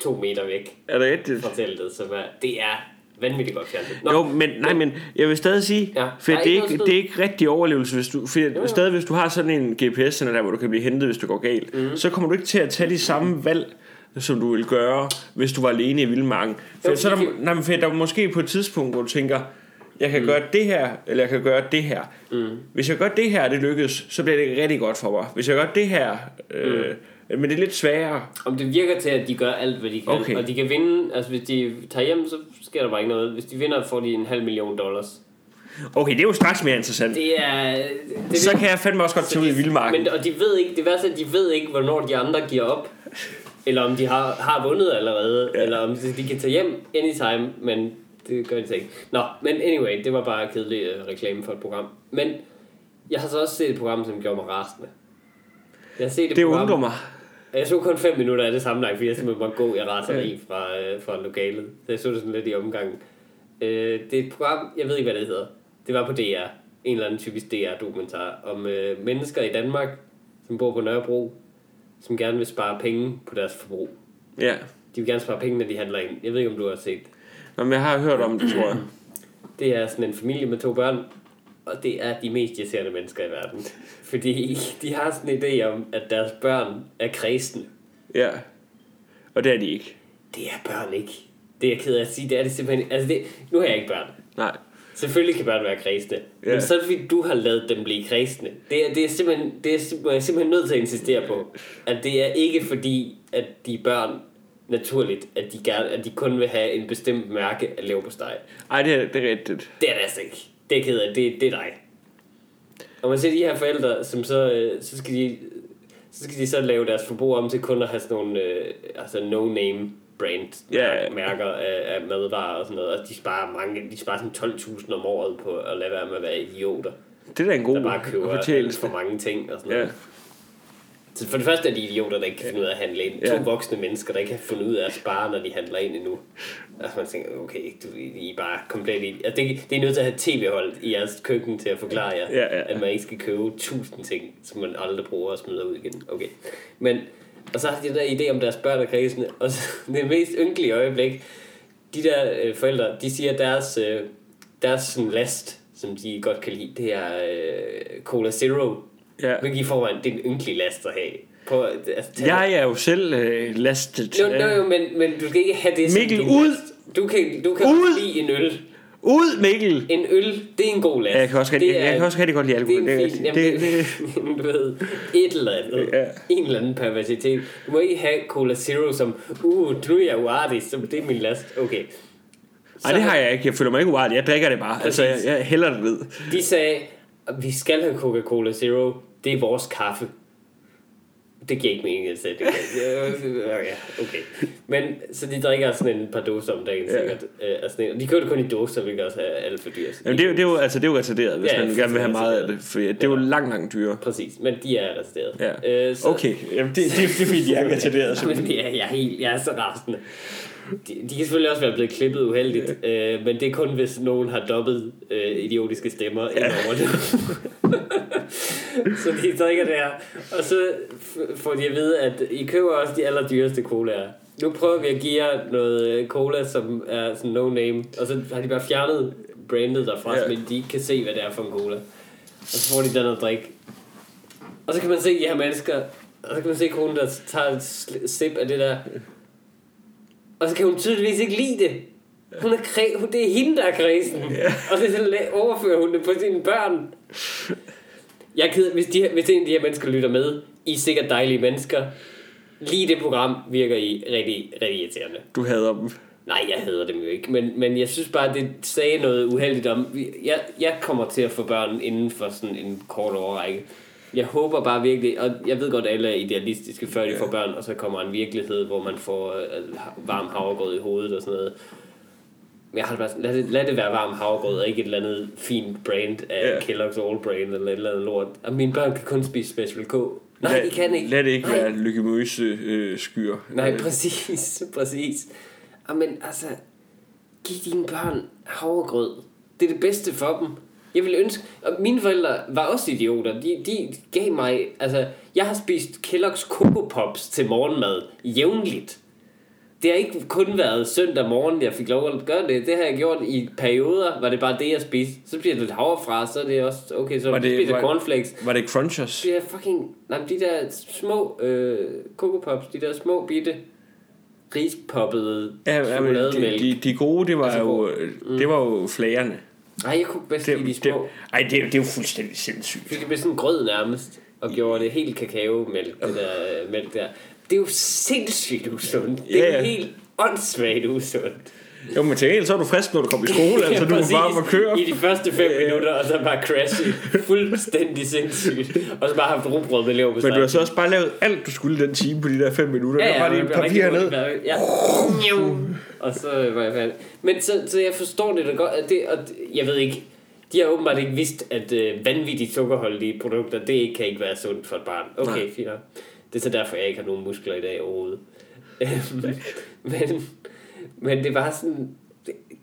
to meter væk Er det rigtigt? fra teltet, så hvad, det er vanvittigt godt fjernsyn. Nå, Jo, men, nej, men jeg vil stadig sige, Ja, for er det er, ikke det er ikke rigtig overlevelse, hvis du, for jo. stadig hvis du har sådan en GPS der, hvor du kan blive hentet, hvis det går galt, mm. så kommer du ikke til at tage de samme valg, som du ville gøre, hvis du var alene i vildmarken. For, Jo, så er der, nej, for der er måske på et tidspunkt, hvor du tænker, jeg kan mm. gøre det her, eller jeg kan gøre det her. Mm. Hvis jeg gør det her, og det lykkes, så bliver det rigtig godt for mig. Hvis jeg gør det her, øh, Mm. men det er lidt sværere. Om det virker til, at de gør alt, hvad de kan. Okay. Og de kan vinde, altså hvis de tager hjem, så sker der bare ikke noget. Hvis de vinder, får de en halv million dollars. Okay, det er jo straks mere interessant. Det er... Det, Så kan jeg fandme også godt tage ud i vildmarken. Men, og de ved ikke, det værste er, at de ved ikke, hvornår de andre giver op. Eller om de har, har vundet allerede. Ja. Ja. Eller om de, de kan tage hjem anytime, men det gør de så ikke. Nå, men anyway, det var bare kedelig uh, reklame for et program. Men jeg har så også set et program, som gjorde mig rasende. Jeg har set et Det program, undrer mig. Jeg så kun 5 minutter af det sammenlagt, fordi jeg simpelthen måtte gå i raseri fra, øh, fra lokalet. Så jeg så det sådan lidt i omgangen. Øh, det er et program, jeg ved ikke, hvad det hedder. Det var på DR. En eller anden typisk DR-dokumentar om øh, mennesker i Danmark, som bor på Nørrebro, som gerne vil spare penge på deres forbrug. Ja. De vil gerne spare penge, når de handler ind. Jeg ved ikke, om du har set. Nå, men jeg har hørt om det, tror jeg. Det er sådan en familie med to børn, og det er de mest irriterende mennesker i verden. Fordi de har sådan en idé om, at deres børn er kredsende. Ja. Og det er de ikke. Det er børn ikke. Det er jeg ked af at sige, det er det simpelthen... Altså, det, nu har jeg ikke børn. Nej. Selvfølgelig kan børn være kredsende. Ja. Men så fordi, du har lavet dem blive kredsende. Det er, det er simpelthen, det er simpelthen, jeg er simpelthen nødt til at insistere på, at det er ikke fordi, at de børn naturligt, at de, gerne, at de kun vil have en bestemt mærke af leverpostej. Ej, det er, det er rigtigt. Det er det altså ikke. Det er ked af. Det, det er dig. Og man ser de her forældre, som så, øh, så skal de så skal de så lave deres forbrug om til kun at have sådan nogle øh, altså no-name brand Ja, ja. mærker af, af madvarer og sådan noget. Og de sparer, mange, de sparer sådan 12.000 om året på at lade være med at være idioter, Det er da en god der bare køber fortjeneste. for mange ting og sådan Ja. noget. Så for det første er de idioter, der ikke kan finde ud af at handle ind. Ja. To voksne mennesker, der ikke har fundet ud af at spare, når de handler ind endnu. Altså man tænker, okay, du, I er bare komplet i... Altså det, det er nødt til at have tv-hold i jeres køkken til at forklare jer, Ja, ja. at man ikke skal købe tusind ting, som man aldrig bruger og smider ud igen. Okay. Men, og så har de den der idé om deres børn og kredsende, og så, det mest ynkelige øjeblik, de der øh, forældre, de siger, deres, øh, deres sådan last, som de godt kan lide, det er øh, Cola Zero. Ja. Hvilket i forvejen, det er en ynkelig last at have. På, altså, Jeg er jo selv øh, lastet. Jo, jo, jo, men, men du skal ikke have det som Mikkel, din ud! last. Du kan, du kan Ud! lide en øl. Ud, Mikkel! En øl, det er en god last. Ja, jeg kan også rigtig, Det jeg, jeg kan også rigtig godt lide alkohol. det er en fin, det, jamen, det, det, du ved, et eller andet. Ja. En eller anden perversitet. Du må ikke have Cola Zero som, uh, nu er jeg uartig, så det er min last. Okay. Ej, det har jeg ikke. Jeg føler mig ikke uartig. Jeg drikker det bare. Altså, jeg, jeg hælder det ved. De sagde, at vi skal have Coca-Cola Zero. Det er vores kaffe. Det giver ikke mening, at sige det. Ja, ja, okay. Men, så de drikker sådan en par dåser om dagen, Ja. sikkert. Øh, altså, de køber det kun i dåser, hvilket også er alt for dyrt. Jamen, det, er jo- det, er jo, altså, det er jo retarderet, hvis Ja, man gerne vil have meget af det. retarderet. For det er jo langt, langt dyrere. Præcis, men de er arresteret. Ja. Øh, så, Okay, Jamen, det, det, det er fordi, de er retarderet. Men det er, jeg, er helt, jeg er så rasende. De, de kan selvfølgelig også være blevet klippet uheldigt, øh, men det er kun, hvis nogen har dobbelt øh, idiotiske stemmer ja. ind over det. Så de drikker der, og så får de at vide, at I køber også de allerdyreste colaer. Nu prøver vi at give jer noget øh, cola, som er sådan no name, og så har de bare fjernet brandet derfra, Ja. men de ikke kan se, hvad det er for en cola. Og så får de den at drikke. Og så kan man se de her mennesker, og så kan man se konen, der tager et sip af det der. Og så kan hun tydeligvis ikke lide det. Hun er kræ- det er hende, der er kredsen. Og det, så overfører hun det på sine børn. Jeg er ked, hvis, de, hvis en af de her mennesker lytter med, I er sikkert dejlige mennesker. Lige det program virker I rigtig, rigtig irriterende. Du hader dem. Nej, jeg hader dem jo ikke, men, men jeg synes bare, det sagde noget uheldigt om... Jeg, jeg kommer til at få børn inden for sådan en kort overrække. Jeg håber bare virkelig, og jeg ved godt, at alle er idealistiske, før de får børn, og så kommer en virkelighed, hvor man får øh, varm havregrød i hovedet og sådan noget. Jeg har bare sådan, lad det, lad det være varm havregrød, og ikke et eller andet fint brand af yeah. Kellogg's All Brand, eller et eller andet lort. Og mine børn kan kun spise Special K. Nej, de kan ikke. Lad det ikke Nej. være lykkemusø øh, skyer. Nej, præcis, præcis. Og men altså, giv dine børn havregrød. Det er det bedste for dem. Jeg vil ønske, og mine forældre var også idioter. De, de gav mig, altså, jeg har spist Kellogg's Coco Pops til morgenmad jævnligt. Det har ikke kun været søndag morgen, jeg fik lov at gøre det. Det har jeg gjort i perioder, var det bare det, jeg spiste. Så bliver det lidt havrefra, så er det også, okay, så Var det- spiser var- cornflakes. Var det Crunchers? Der fucking... Nej, de der små øh, Coco Pops, de der små bitte rispoppede Ja, ja, men de, chokolademælk. de, de gode, det var Altså, jo, mm. det var jo flagerne. Nej, jeg kunne bedst Det, lide de det, små. ej, det, er jo- det er jo fuldstændig sindssygt. Fik det blev sådan grød nærmest, og gjorde det helt kakaomælk, det der øh, mælk der. Det er jo sindssygt usundt. Det er Ja, ja, ja. helt åndssvagt usundt. Jo, men til gengæld så er du frisk, når du kommer i skole, altså du kan præcis. bare må køre. I de første fem Ja, ja. minutter, og så bare crashe fuldstændig sindssygt. Og så bare haft rugbrød med lever på Men du har så også bare lavet alt, du skulle den time på de der 5 minutter. Ja, Ja, ja, bare lige et ned. hurtigt færdig. Ja. Og så var jeg færdig. Men så, så jeg forstår det da godt. At det, og jeg ved ikke, de har åbenbart ikke vidst, at øh, vanvittigt sukkerholdige produkter, det kan ikke være sundt for et barn. Okay, fint. Det er så derfor, jeg ikke har nogen muskler i dag overhovedet. Øhm, men, men det var sådan,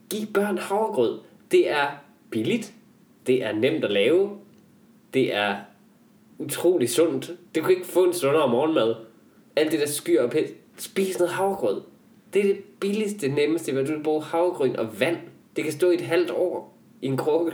giv børn havregrød. Det er billigt. Det er nemt at lave. Det er utrolig sundt. Det kunne ikke få en sundere morgenmad. Alt det der skyr og pis. Spis noget havregrød. Det er det billigste, nemmeste, hvad du vil bruge havregryn og vand. Det kan stå i et halvt år i en krukke.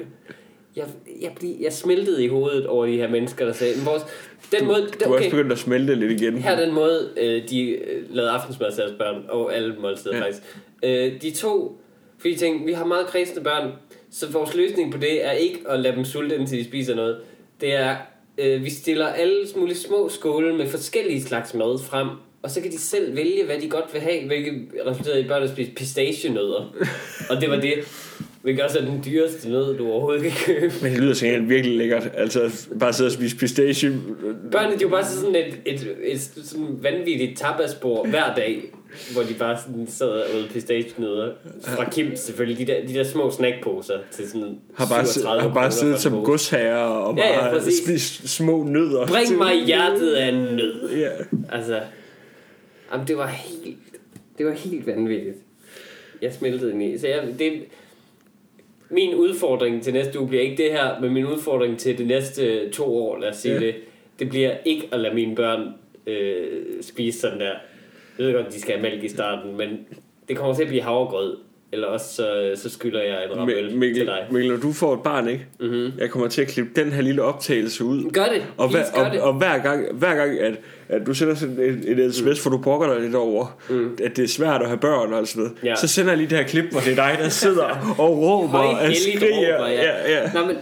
Jeg, jeg, blev, jeg smeltede i hovedet over de her mennesker, der sagde, "Men vores, den måde, Du er også okay, begyndt at smelte lidt igen. her er den måde, øh, de øh, lavede aftensmad til deres børn, og alle måltider Ja. faktisk. Øh, de to, fordi de tænkte, vi har meget kredsende børn, så vores løsning på det er ikke at lade dem sulte, indtil de spiser noget. Det er, øh, vi stiller alle mulige små skåle med forskellige slags mad frem, og så kan de selv vælge, hvad de godt vil have, hvilket resulterede i, at børnene spiste pistachienødder. og det var det. Hvilket også er den dyreste nød, du overhovedet kan købe. Men det lyder sådan virkelig lækkert. Altså, bare sidde og spise pistache. Børnene, de var bare sådan et, et, et, sådan vanvittigt tapasbord hver dag, hvor de bare sådan sad og åd pistachienødder. Fra Kim selvfølgelig, de der, de der små snackposer til sådan Har bare, 37 har bare siddet som godsherrer og Ja, ja, bare præcis. spist små nødder. Bring mig hjertet af en nød. Ja. Altså, jamen, det var helt, det var helt vanvittigt. Jeg smeltede ind i. Så jeg, det, min udfordring til næste uge bliver ikke det her, men min udfordring til de næste to år, lad os sige Ja. det, det bliver ikke at lade mine børn øh, spise sådan der. Jeg ved godt, de skal have mælk i starten, men det kommer til at blive havregrød. Eller også så, så skylder jeg en rammel Mi- til Mikkel, dig. Mikkel, når du får et barn, ikke? Mm-hmm. Jeg kommer til at klippe den her lille optagelse ud. Gør det. Og, hver, gør og, det. og hver gang, hver gang at, at du sender sådan et, et sms, hvor du brokker dig lidt over, mm. at det er svært at have børn og sådan noget, Ja. så sender jeg lige det her klip, hvor det er dig, der sidder og råber og skriger. råber, ja. Ja, Nå, men,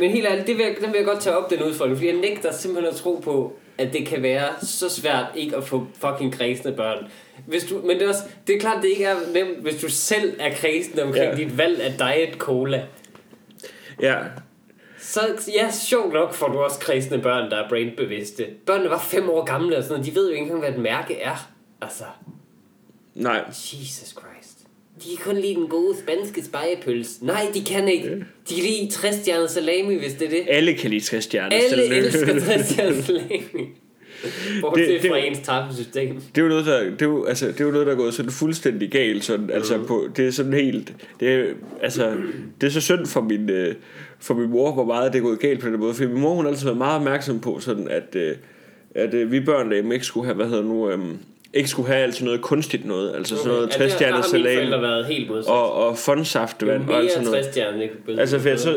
men helt ærligt, det vil jeg, den vil jeg godt tage op, den udfordring, fordi jeg nægter simpelthen at tro på, at det kan være så svært ikke at få fucking kredsende børn. Hvis du, men det er, også, det er klart, det ikke er nemt, hvis du selv er kredsende omkring Ja. ja. dit valg af diet cola. ja. Så ja, sjovt nok får du også kredsende børn, der er brainbevidste. Børnene var fem år gamle og sådan noget. De ved jo ikke engang, hvad et mærke er. Altså, Nej. Jesus Christ. De kan kun lide den gode spanske spejepølse. Nej, de kan ikke. De kan lide 60 stjernet salami, hvis det er det. Alle kan lide 60 stjerner. Alle elsker 60 stjernet salami. Bortset Det- det- fra ens tappesystem. Det er jo noget, der, det er jo, altså, det er jo noget, der er gået sådan fuldstændig galt. Sådan, altså, Mm. på, det er sådan helt... Det er, altså, det er så synd for min, øh, for min mor, hvor meget det er gået galt på den måde. For min mor, hun har altid været meget opmærksom på, sådan, at, øh, at øh, vi børn derhjemme ikke skulle have, hvad hedder nu, øh, ikke skulle have altid noget kunstigt noget. Altså sådan noget 60 der, der stjernet har mine forældre salat været helt modsat. og, og fondsaftevand og alt sådan noget. 60 stjernet, ikke? Altså, for jeg, så,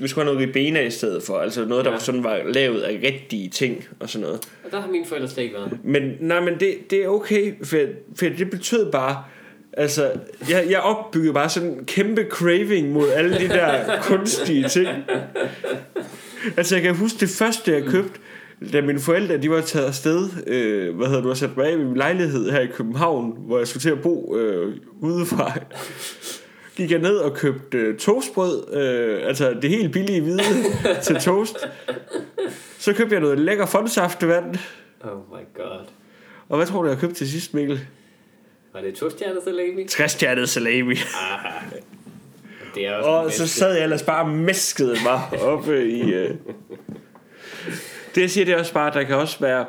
vi skulle have noget ribena i stedet for. Altså noget, der Ja. var sådan var lavet af rigtige ting og sådan noget. Og der har mine forældre slet ikke været. Men, nej, men det, det er okay, for, for det betød bare, altså, jeg, jeg opbyggede bare sådan en kæmpe craving mod alle de der kunstige ting. Altså, jeg kan huske det første, jeg købte, da mine forældre, de var taget afsted, øh, hvad hedder du, og sat mig af i min lejlighed her i København, hvor jeg skulle til at bo øh, udefra. Gik jeg ned og købte øh, toastbrød, øh, altså det helt billige hvide til toast. Så købte jeg noget lækker fondsaftevand. Oh my god. Og hvad tror du, jeg købte til sidst, Mikkel? Var det to stjerner salami? 60 stjernet salami. Ah, det er også Og så sad jeg ellers bare mæskede mig oppe i... Uh... Det jeg siger, det er også bare, at der kan også være...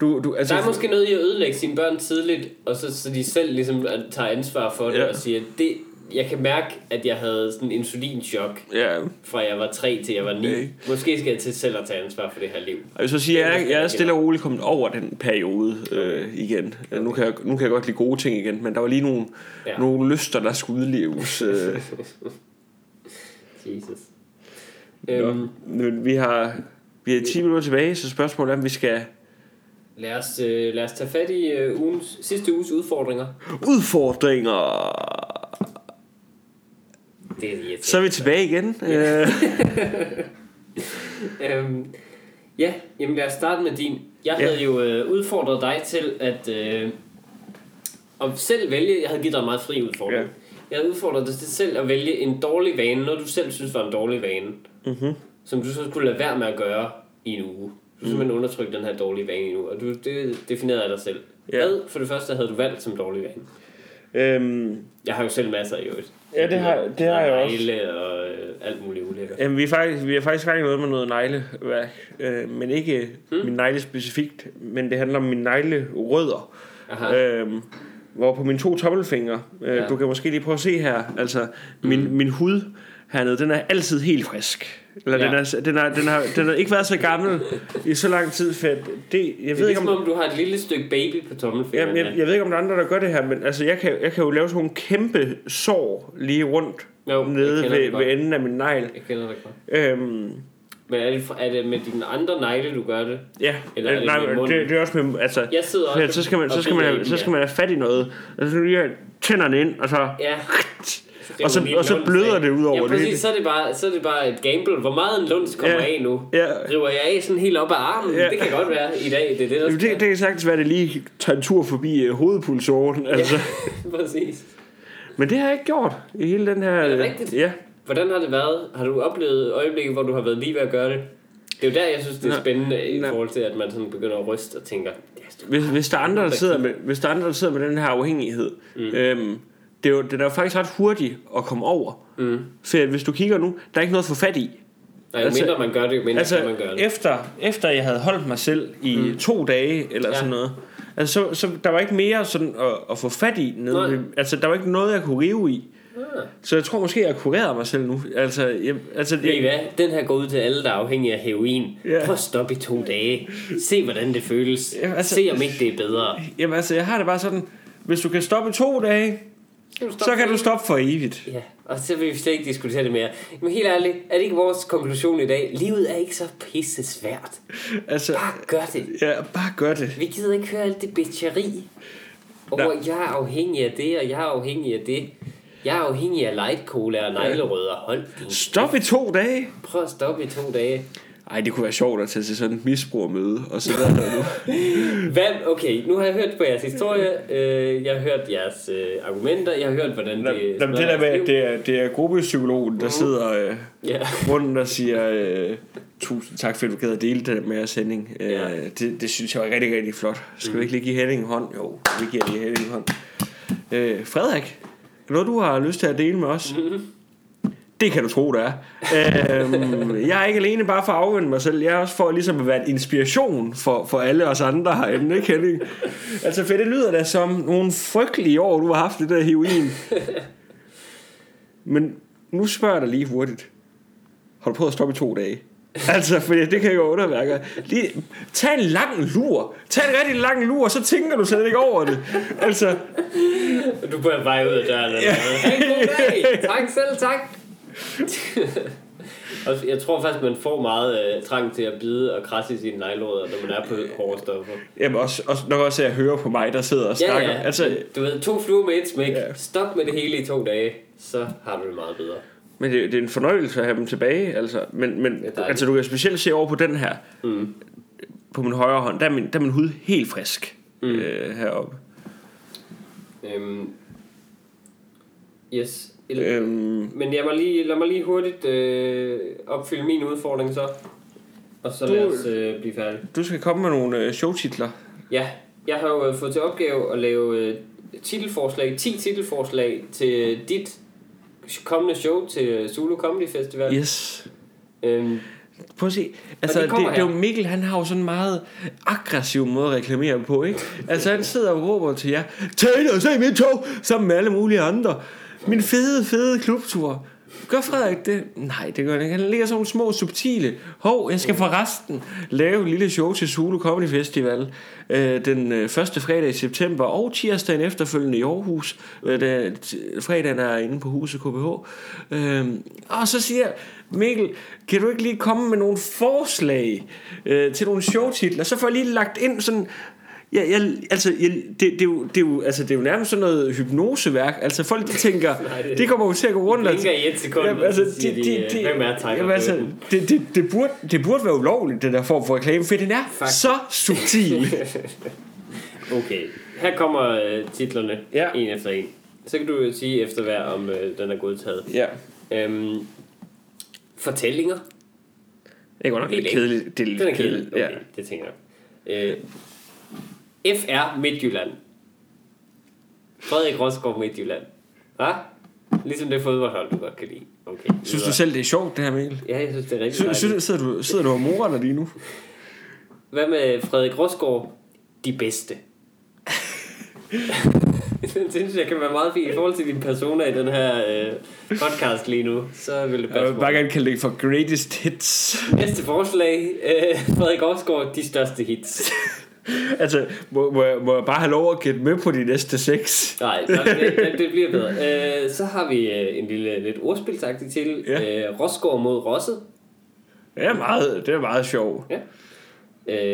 Du, du, altså, Der er måske noget i at ødelægge sine børn tidligt, og så, så de selv ligesom tager ansvar for det, Ja. og siger, det, jeg kan mærke, at jeg havde sådan en insulinchok, Ja, fra jeg var 3 til jeg var 9. Okay. Måske skal jeg til selv at tage ansvar for det her liv. og jeg vil så sige, jeg, er- jeg er stille og roligt kommet over den periode øh, igen. Okay. Nu, kan jeg, nu kan jeg godt lide gode ting igen, men der var lige nogle, ja. Nogle lyster, der skulle udleves. Øh. Jesus. Nå, Øhm, men vi har, vi har 10 minutter tilbage, så spørgsmålet er, om vi skal... lad, os, øh, lad os tage fat i øh, ugens, sidste uges udfordringer. Udfordringer! Det er. Så er vi tilbage igen. Øh, Øhm, ja, jamen lad os starte med din. Jeg Ja. havde jo øh, udfordret dig til at, øh, at selv vælge. Jeg havde givet dig en meget fri udfordring. Ja. Jeg havde udfordret dig til selv at vælge en dårlig vane, noget du selv synes var en dårlig vane, mm-hmm. som du så skulle lade være med at gøre i en uge. Du mm. simpelthen undertrykke den her dårlige vane uge, og du, det definerede dig selv. Ja. Hvad for det første havde du valgt som dårlig vane? øhm, Jeg har jo selv masser i øvrigt. Ja, det har- det har jeg også. Negle og øh, alt muligt ulækkert. Jamen, vi er faktisk, vi er faktisk gang i noget med noget negleværk, øh, men ikke hmm? min negle specifikt, men det handler om mine neglerødder. Aha. Øhm, hvor på mine to tommelfingre, øh, ja. Du kan måske lige prøve at se her, altså min, min hud hernede, den er altid helt frisk. Eller ja. Den, er, den, er, den, har, den har ikke været så gammel i så lang tid, for det, jeg Det er ved ikke ligesom om... om du har et lille stykke baby på tommelfingeren. Jamen, jeg, jeg ved ikke, om der er andre, der gør det her, men altså, jeg kan, jeg kan jo lave sådan nogle kæmpe sår lige rundt Jo, nede ved, ved enden af min negl. Jeg kender det godt. Øhm, Men er det, er det med dine andre negle, du gør det? Ja, Eller er det nej, det, det er også med, altså, Jeg sidder ja, også så skal man, så og skal man, have, så skal man have fat i noget. Altså, nu lige, tænderne ind, og så... Ja. Og så- og så bløder det ud over ja, det præcis, hele. Så er det, bare, så er det bare et gamble. Hvor meget en lunds kommer Ja. af nu? Ja. River jeg af sådan helt op ad armen? Ja. Det kan godt være i dag. Det er det, der Det, det, det kan sagtens være, at det lige tager en tur forbi øh, hovedpulsåren. Altså. præcis. Men det har jeg ikke gjort i hele den her... det øh, rigtigt? Ja. Hvordan har det været? Har du oplevet øjeblikke, hvor du har været lige ved at gøre det? Det er jo der, jeg synes, det er spændende i Nej. forhold til, at man sådan begynder at ryste og tænker, ja, Hvis, hvis, der er andre, der sidder med, hvis der er andre, der sidder med den her afhængighed, mm. øhm, det er jo, den er jo faktisk ret hurtig at komme over. Mm. For at hvis du kigger nu, der er ikke noget at få fat i. Nej, jo Altså- mindre man gør det, jo mindre Altså, kan man gøre det. efter, efter jeg havde holdt mig selv i mm. to dage, eller Ja. ja. sådan noget, altså, så, så der var ikke mere sådan at, at få fat i. Nej. Nede, ved- altså, der var ikke noget, jeg kunne rive i. Ah. Så jeg tror måske, jeg kurerede mig selv nu. Altså, jeg, altså, Ved I jeg, hvad? Den her går ud til alle, der er afhængige af heroin. Ja. Prøv at stoppe i to dage. Se, hvordan det føles. Ja, altså- Se, om ikke det er bedre. jamen, altså, jeg har det bare sådan, hvis du kan stoppe i to dage, så kan du stoppe for evigt. Ja, og så vil vi slet ikke diskutere det mere. Men helt ærligt, er det ikke vores konklusion i dag? Livet er ikke så pisse svært. Altså, Bare gør det. ja, bare gør det. Vi gider ikke høre alt det bitcheri. Og jeg er afhængig af det, og jeg er afhængig af det. Jeg er afhængig af light cola og neglerødder. Hold din... Stop i to dage. Prøv at stoppe i to dage. Ej, det kunne være sjovt at tage til sådan et misbrugermøde, og så der nu. Hvad? Okay, nu har jeg hørt på jeres historie. Øh, jeg har hørt jeres øh, argumenter. Jeg har hørt, hvordan det... Jamen, det der med, jeres at det er, det er gruppepsykologen, der sidder øh, Ja. rundt og siger, øh, tusind tak for, at du gad at dele det med os, Henning. Øh, Ja. det, det synes jeg var rigtig, rigtig flot. Skal vi ikke lige give Henning en hånd? Jo, vi giver lige Henning en hånd. Øh, Frederik, er der noget, du har lyst til at dele med os? Det kan du tro, det er. øhm, jeg er ikke alene bare for at afvende mig selv. Jeg er også for ligesom at være en inspiration for, for alle os andre herinde, ikke Henning? Altså, for det lyder da som nogle frygtelige år, du har haft det der heroin. Men nu spørger jeg dig lige hurtigt. Har du prøvet at stoppe i to dage? Altså, for det kan jeg jo underværke. Lige, tag en lang lur. Tag en rigtig lang lur, så tænker du slet ikke over det. Altså, Du bør bare ud af døren. Eller noget. Hey, god dag. Tak selv, tak. Jeg tror faktisk, man får meget øh, trang til at bide og krasse i sine neglrødder, når man er på hårde stoffer. jamen også, også, nok også at jeg hører på mig, der sidder og Ja, snakker. ja. Altså, Du ved, to fluer med et smæk. Ja. Stop med det hele i to dage, så har du det meget bedre. men det, det er en fornøjelse at have dem tilbage. Altså, men, men dejligt. altså, du kan specielt se over på den her. Mm. På min højre hånd, der er min, der er min hud helt frisk. Mm. Øh, heroppe. Øhm. Yes. Øhm, Men jeg må lige, lad mig lige hurtigt øh, opfylde min udfordring så. Og så Du- lad os øh, blive færdige. du skal komme med nogle øh, showtitler. Ja, jeg har jo øh, fået til opgave at lave øh, titelforslag, 10 titelforslag til dit kommende show til Zulu Comedy Festival. Yes. Øhm, Prøv at se. Altså, de det, kommer det, er jo. Mikkel, han har jo sådan en meget aggressiv måde at reklamere på, ikke? Altså, han sidder og råber til jer, tag ind og se mit tog, sammen med alle mulige andre. Min fede, fede klubtur. Gør Frederik det? Nej, det gør han ikke. Han ligger sådan nogle små subtile. Hov, jeg skal forresten lave et lille show til Zulu Comedy Festival øh, den øh, første fredag i september og tirsdagen efterfølgende i Aarhus. Øh, der, fredagen er inde på huset KBH. Øh, og så siger jeg, Mikkel, kan du ikke lige komme med nogle forslag øh, til nogle showtitler? Så får jeg lige lagt ind sådan... Ja, jeg, altså, jeg, det, det, er jo, det, er jo, altså, det er jo nærmest sådan noget hypnoseværk. Altså, folk de tænker, Nej, det- det kommer jo til at gå rundt og... blinker i et sekund, Jamen, altså, de, det, øh, det, hvem er Tiger jamen, altså, det, det, det, burde, det burde være ulovligt, den der form for reklame, for den er Fuck. så subtil. okay, her kommer øh, titlerne Ja. en efter en. Så kan du sige efter hver, om øh, den er godtaget. ja. Øhm, fortællinger. Det er godt nok lidt kedeligt. Det er lidt er kedeligt. Okay, Ja. det tænker jeg. Øh, FR Midtjylland. Frederik Rosgaard Midtjylland. Hva? Ligesom det fodboldhold, du godt kan lide. Okay. Synes du selv, det er sjovt, det her, Mikkel? Ja, jeg synes, det er rigtig dejligt. Synes, sidder, du, sidder du og morer dig lige nu? Hvad med Frederik Rosgaard? De bedste. den synes jeg kan være meget fint i forhold til din persona i den her øh, podcast lige nu. Så vil det Jeg passe vil bare gerne kalde det for greatest hits. Næste forslag. Øh, Frederik Rosgaard, de største hits. altså, må, må, jeg, må jeg bare have lov at gætte med på de næste seks? Nej, nej, det, det, bliver bedre. Øh, så har vi øh, en lille lidt ordspilsagtig til. Ja. Øh, Rosgaard mod Rosset. Er meget, det er meget sjovt. Ja.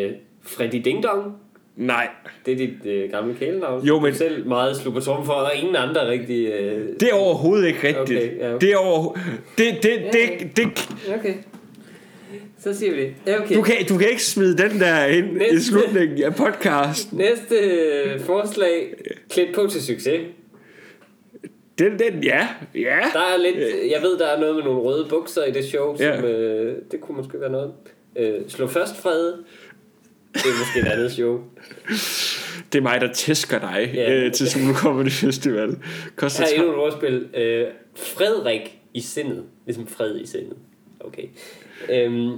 Øh, Freddy Ding Dong. Nej. Det er dit øh, gamle kælenavn. Jo, men- Du selv meget slupper tom for, og ingen andre rigtig... Øh... Det er overhovedet ikke rigtigt. Okay, ja, okay. Det er over... Det, det, det, det, det, Okay. Så siger vi det. Okay. du, kan, du kan ikke smide den der ind i Næste. slutningen af podcasten. Næste øh, forslag. Klædt på til succes. Den, den, ja. Ja. Der er lidt... Jeg ved, der er noget med nogle røde bukser i det show, Ja. som... Øh, det kunne måske være noget. Øh, slå først fred. Det er måske et andet show. Det er mig, der tæsker dig Ja. øh, til Zulu Comedy Festival. Koster Her er endnu et ordspil. Øh, Frederik i sindet. Ligesom fred i sindet. Okay. Øhm,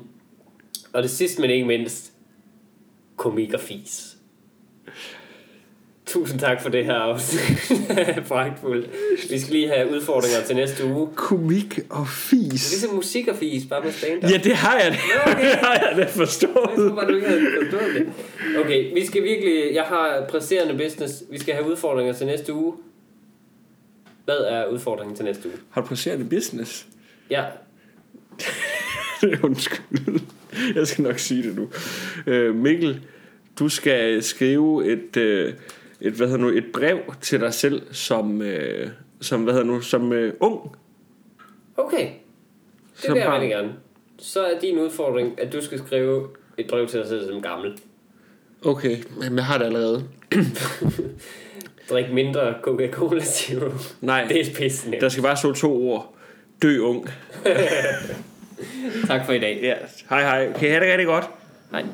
og det sidste, men ikke mindst, komik og fis. Tusind tak for det her afsnit. Pragtfuldt. Vi skal lige have udfordringer til næste uge. Komik og fis. Ligesom musik og fis, bare med stand-up. Ja, det har jeg da. okay. det har jeg da Jeg forstået. tror bare, du ikke havde forstået det. Okay, vi skal virkelig... Jeg har presserende business. Vi skal have udfordringer til næste uge. Hvad er udfordringen til næste uge? Har du presserende business? Ja, Undskyld. Jeg skal nok sige det nu. Øh, Mikkel, du skal skrive et, øh, et, hvad hedder nu, et brev til dig selv som, øh, som, hvad hedder nu, som øh, ung. okay. Det Som vil jeg rigtig gerne. Så er din udfordring, at du skal skrive et brev til dig selv som gammel. Okay, men jeg har det allerede. Drik mindre Coca-Cola Zero. Nej, Det er pisse der skal bare stå to ord. Dø ung. Tak for i dag. Ja, hej hej. Kan I have det rigtig godt? Hej.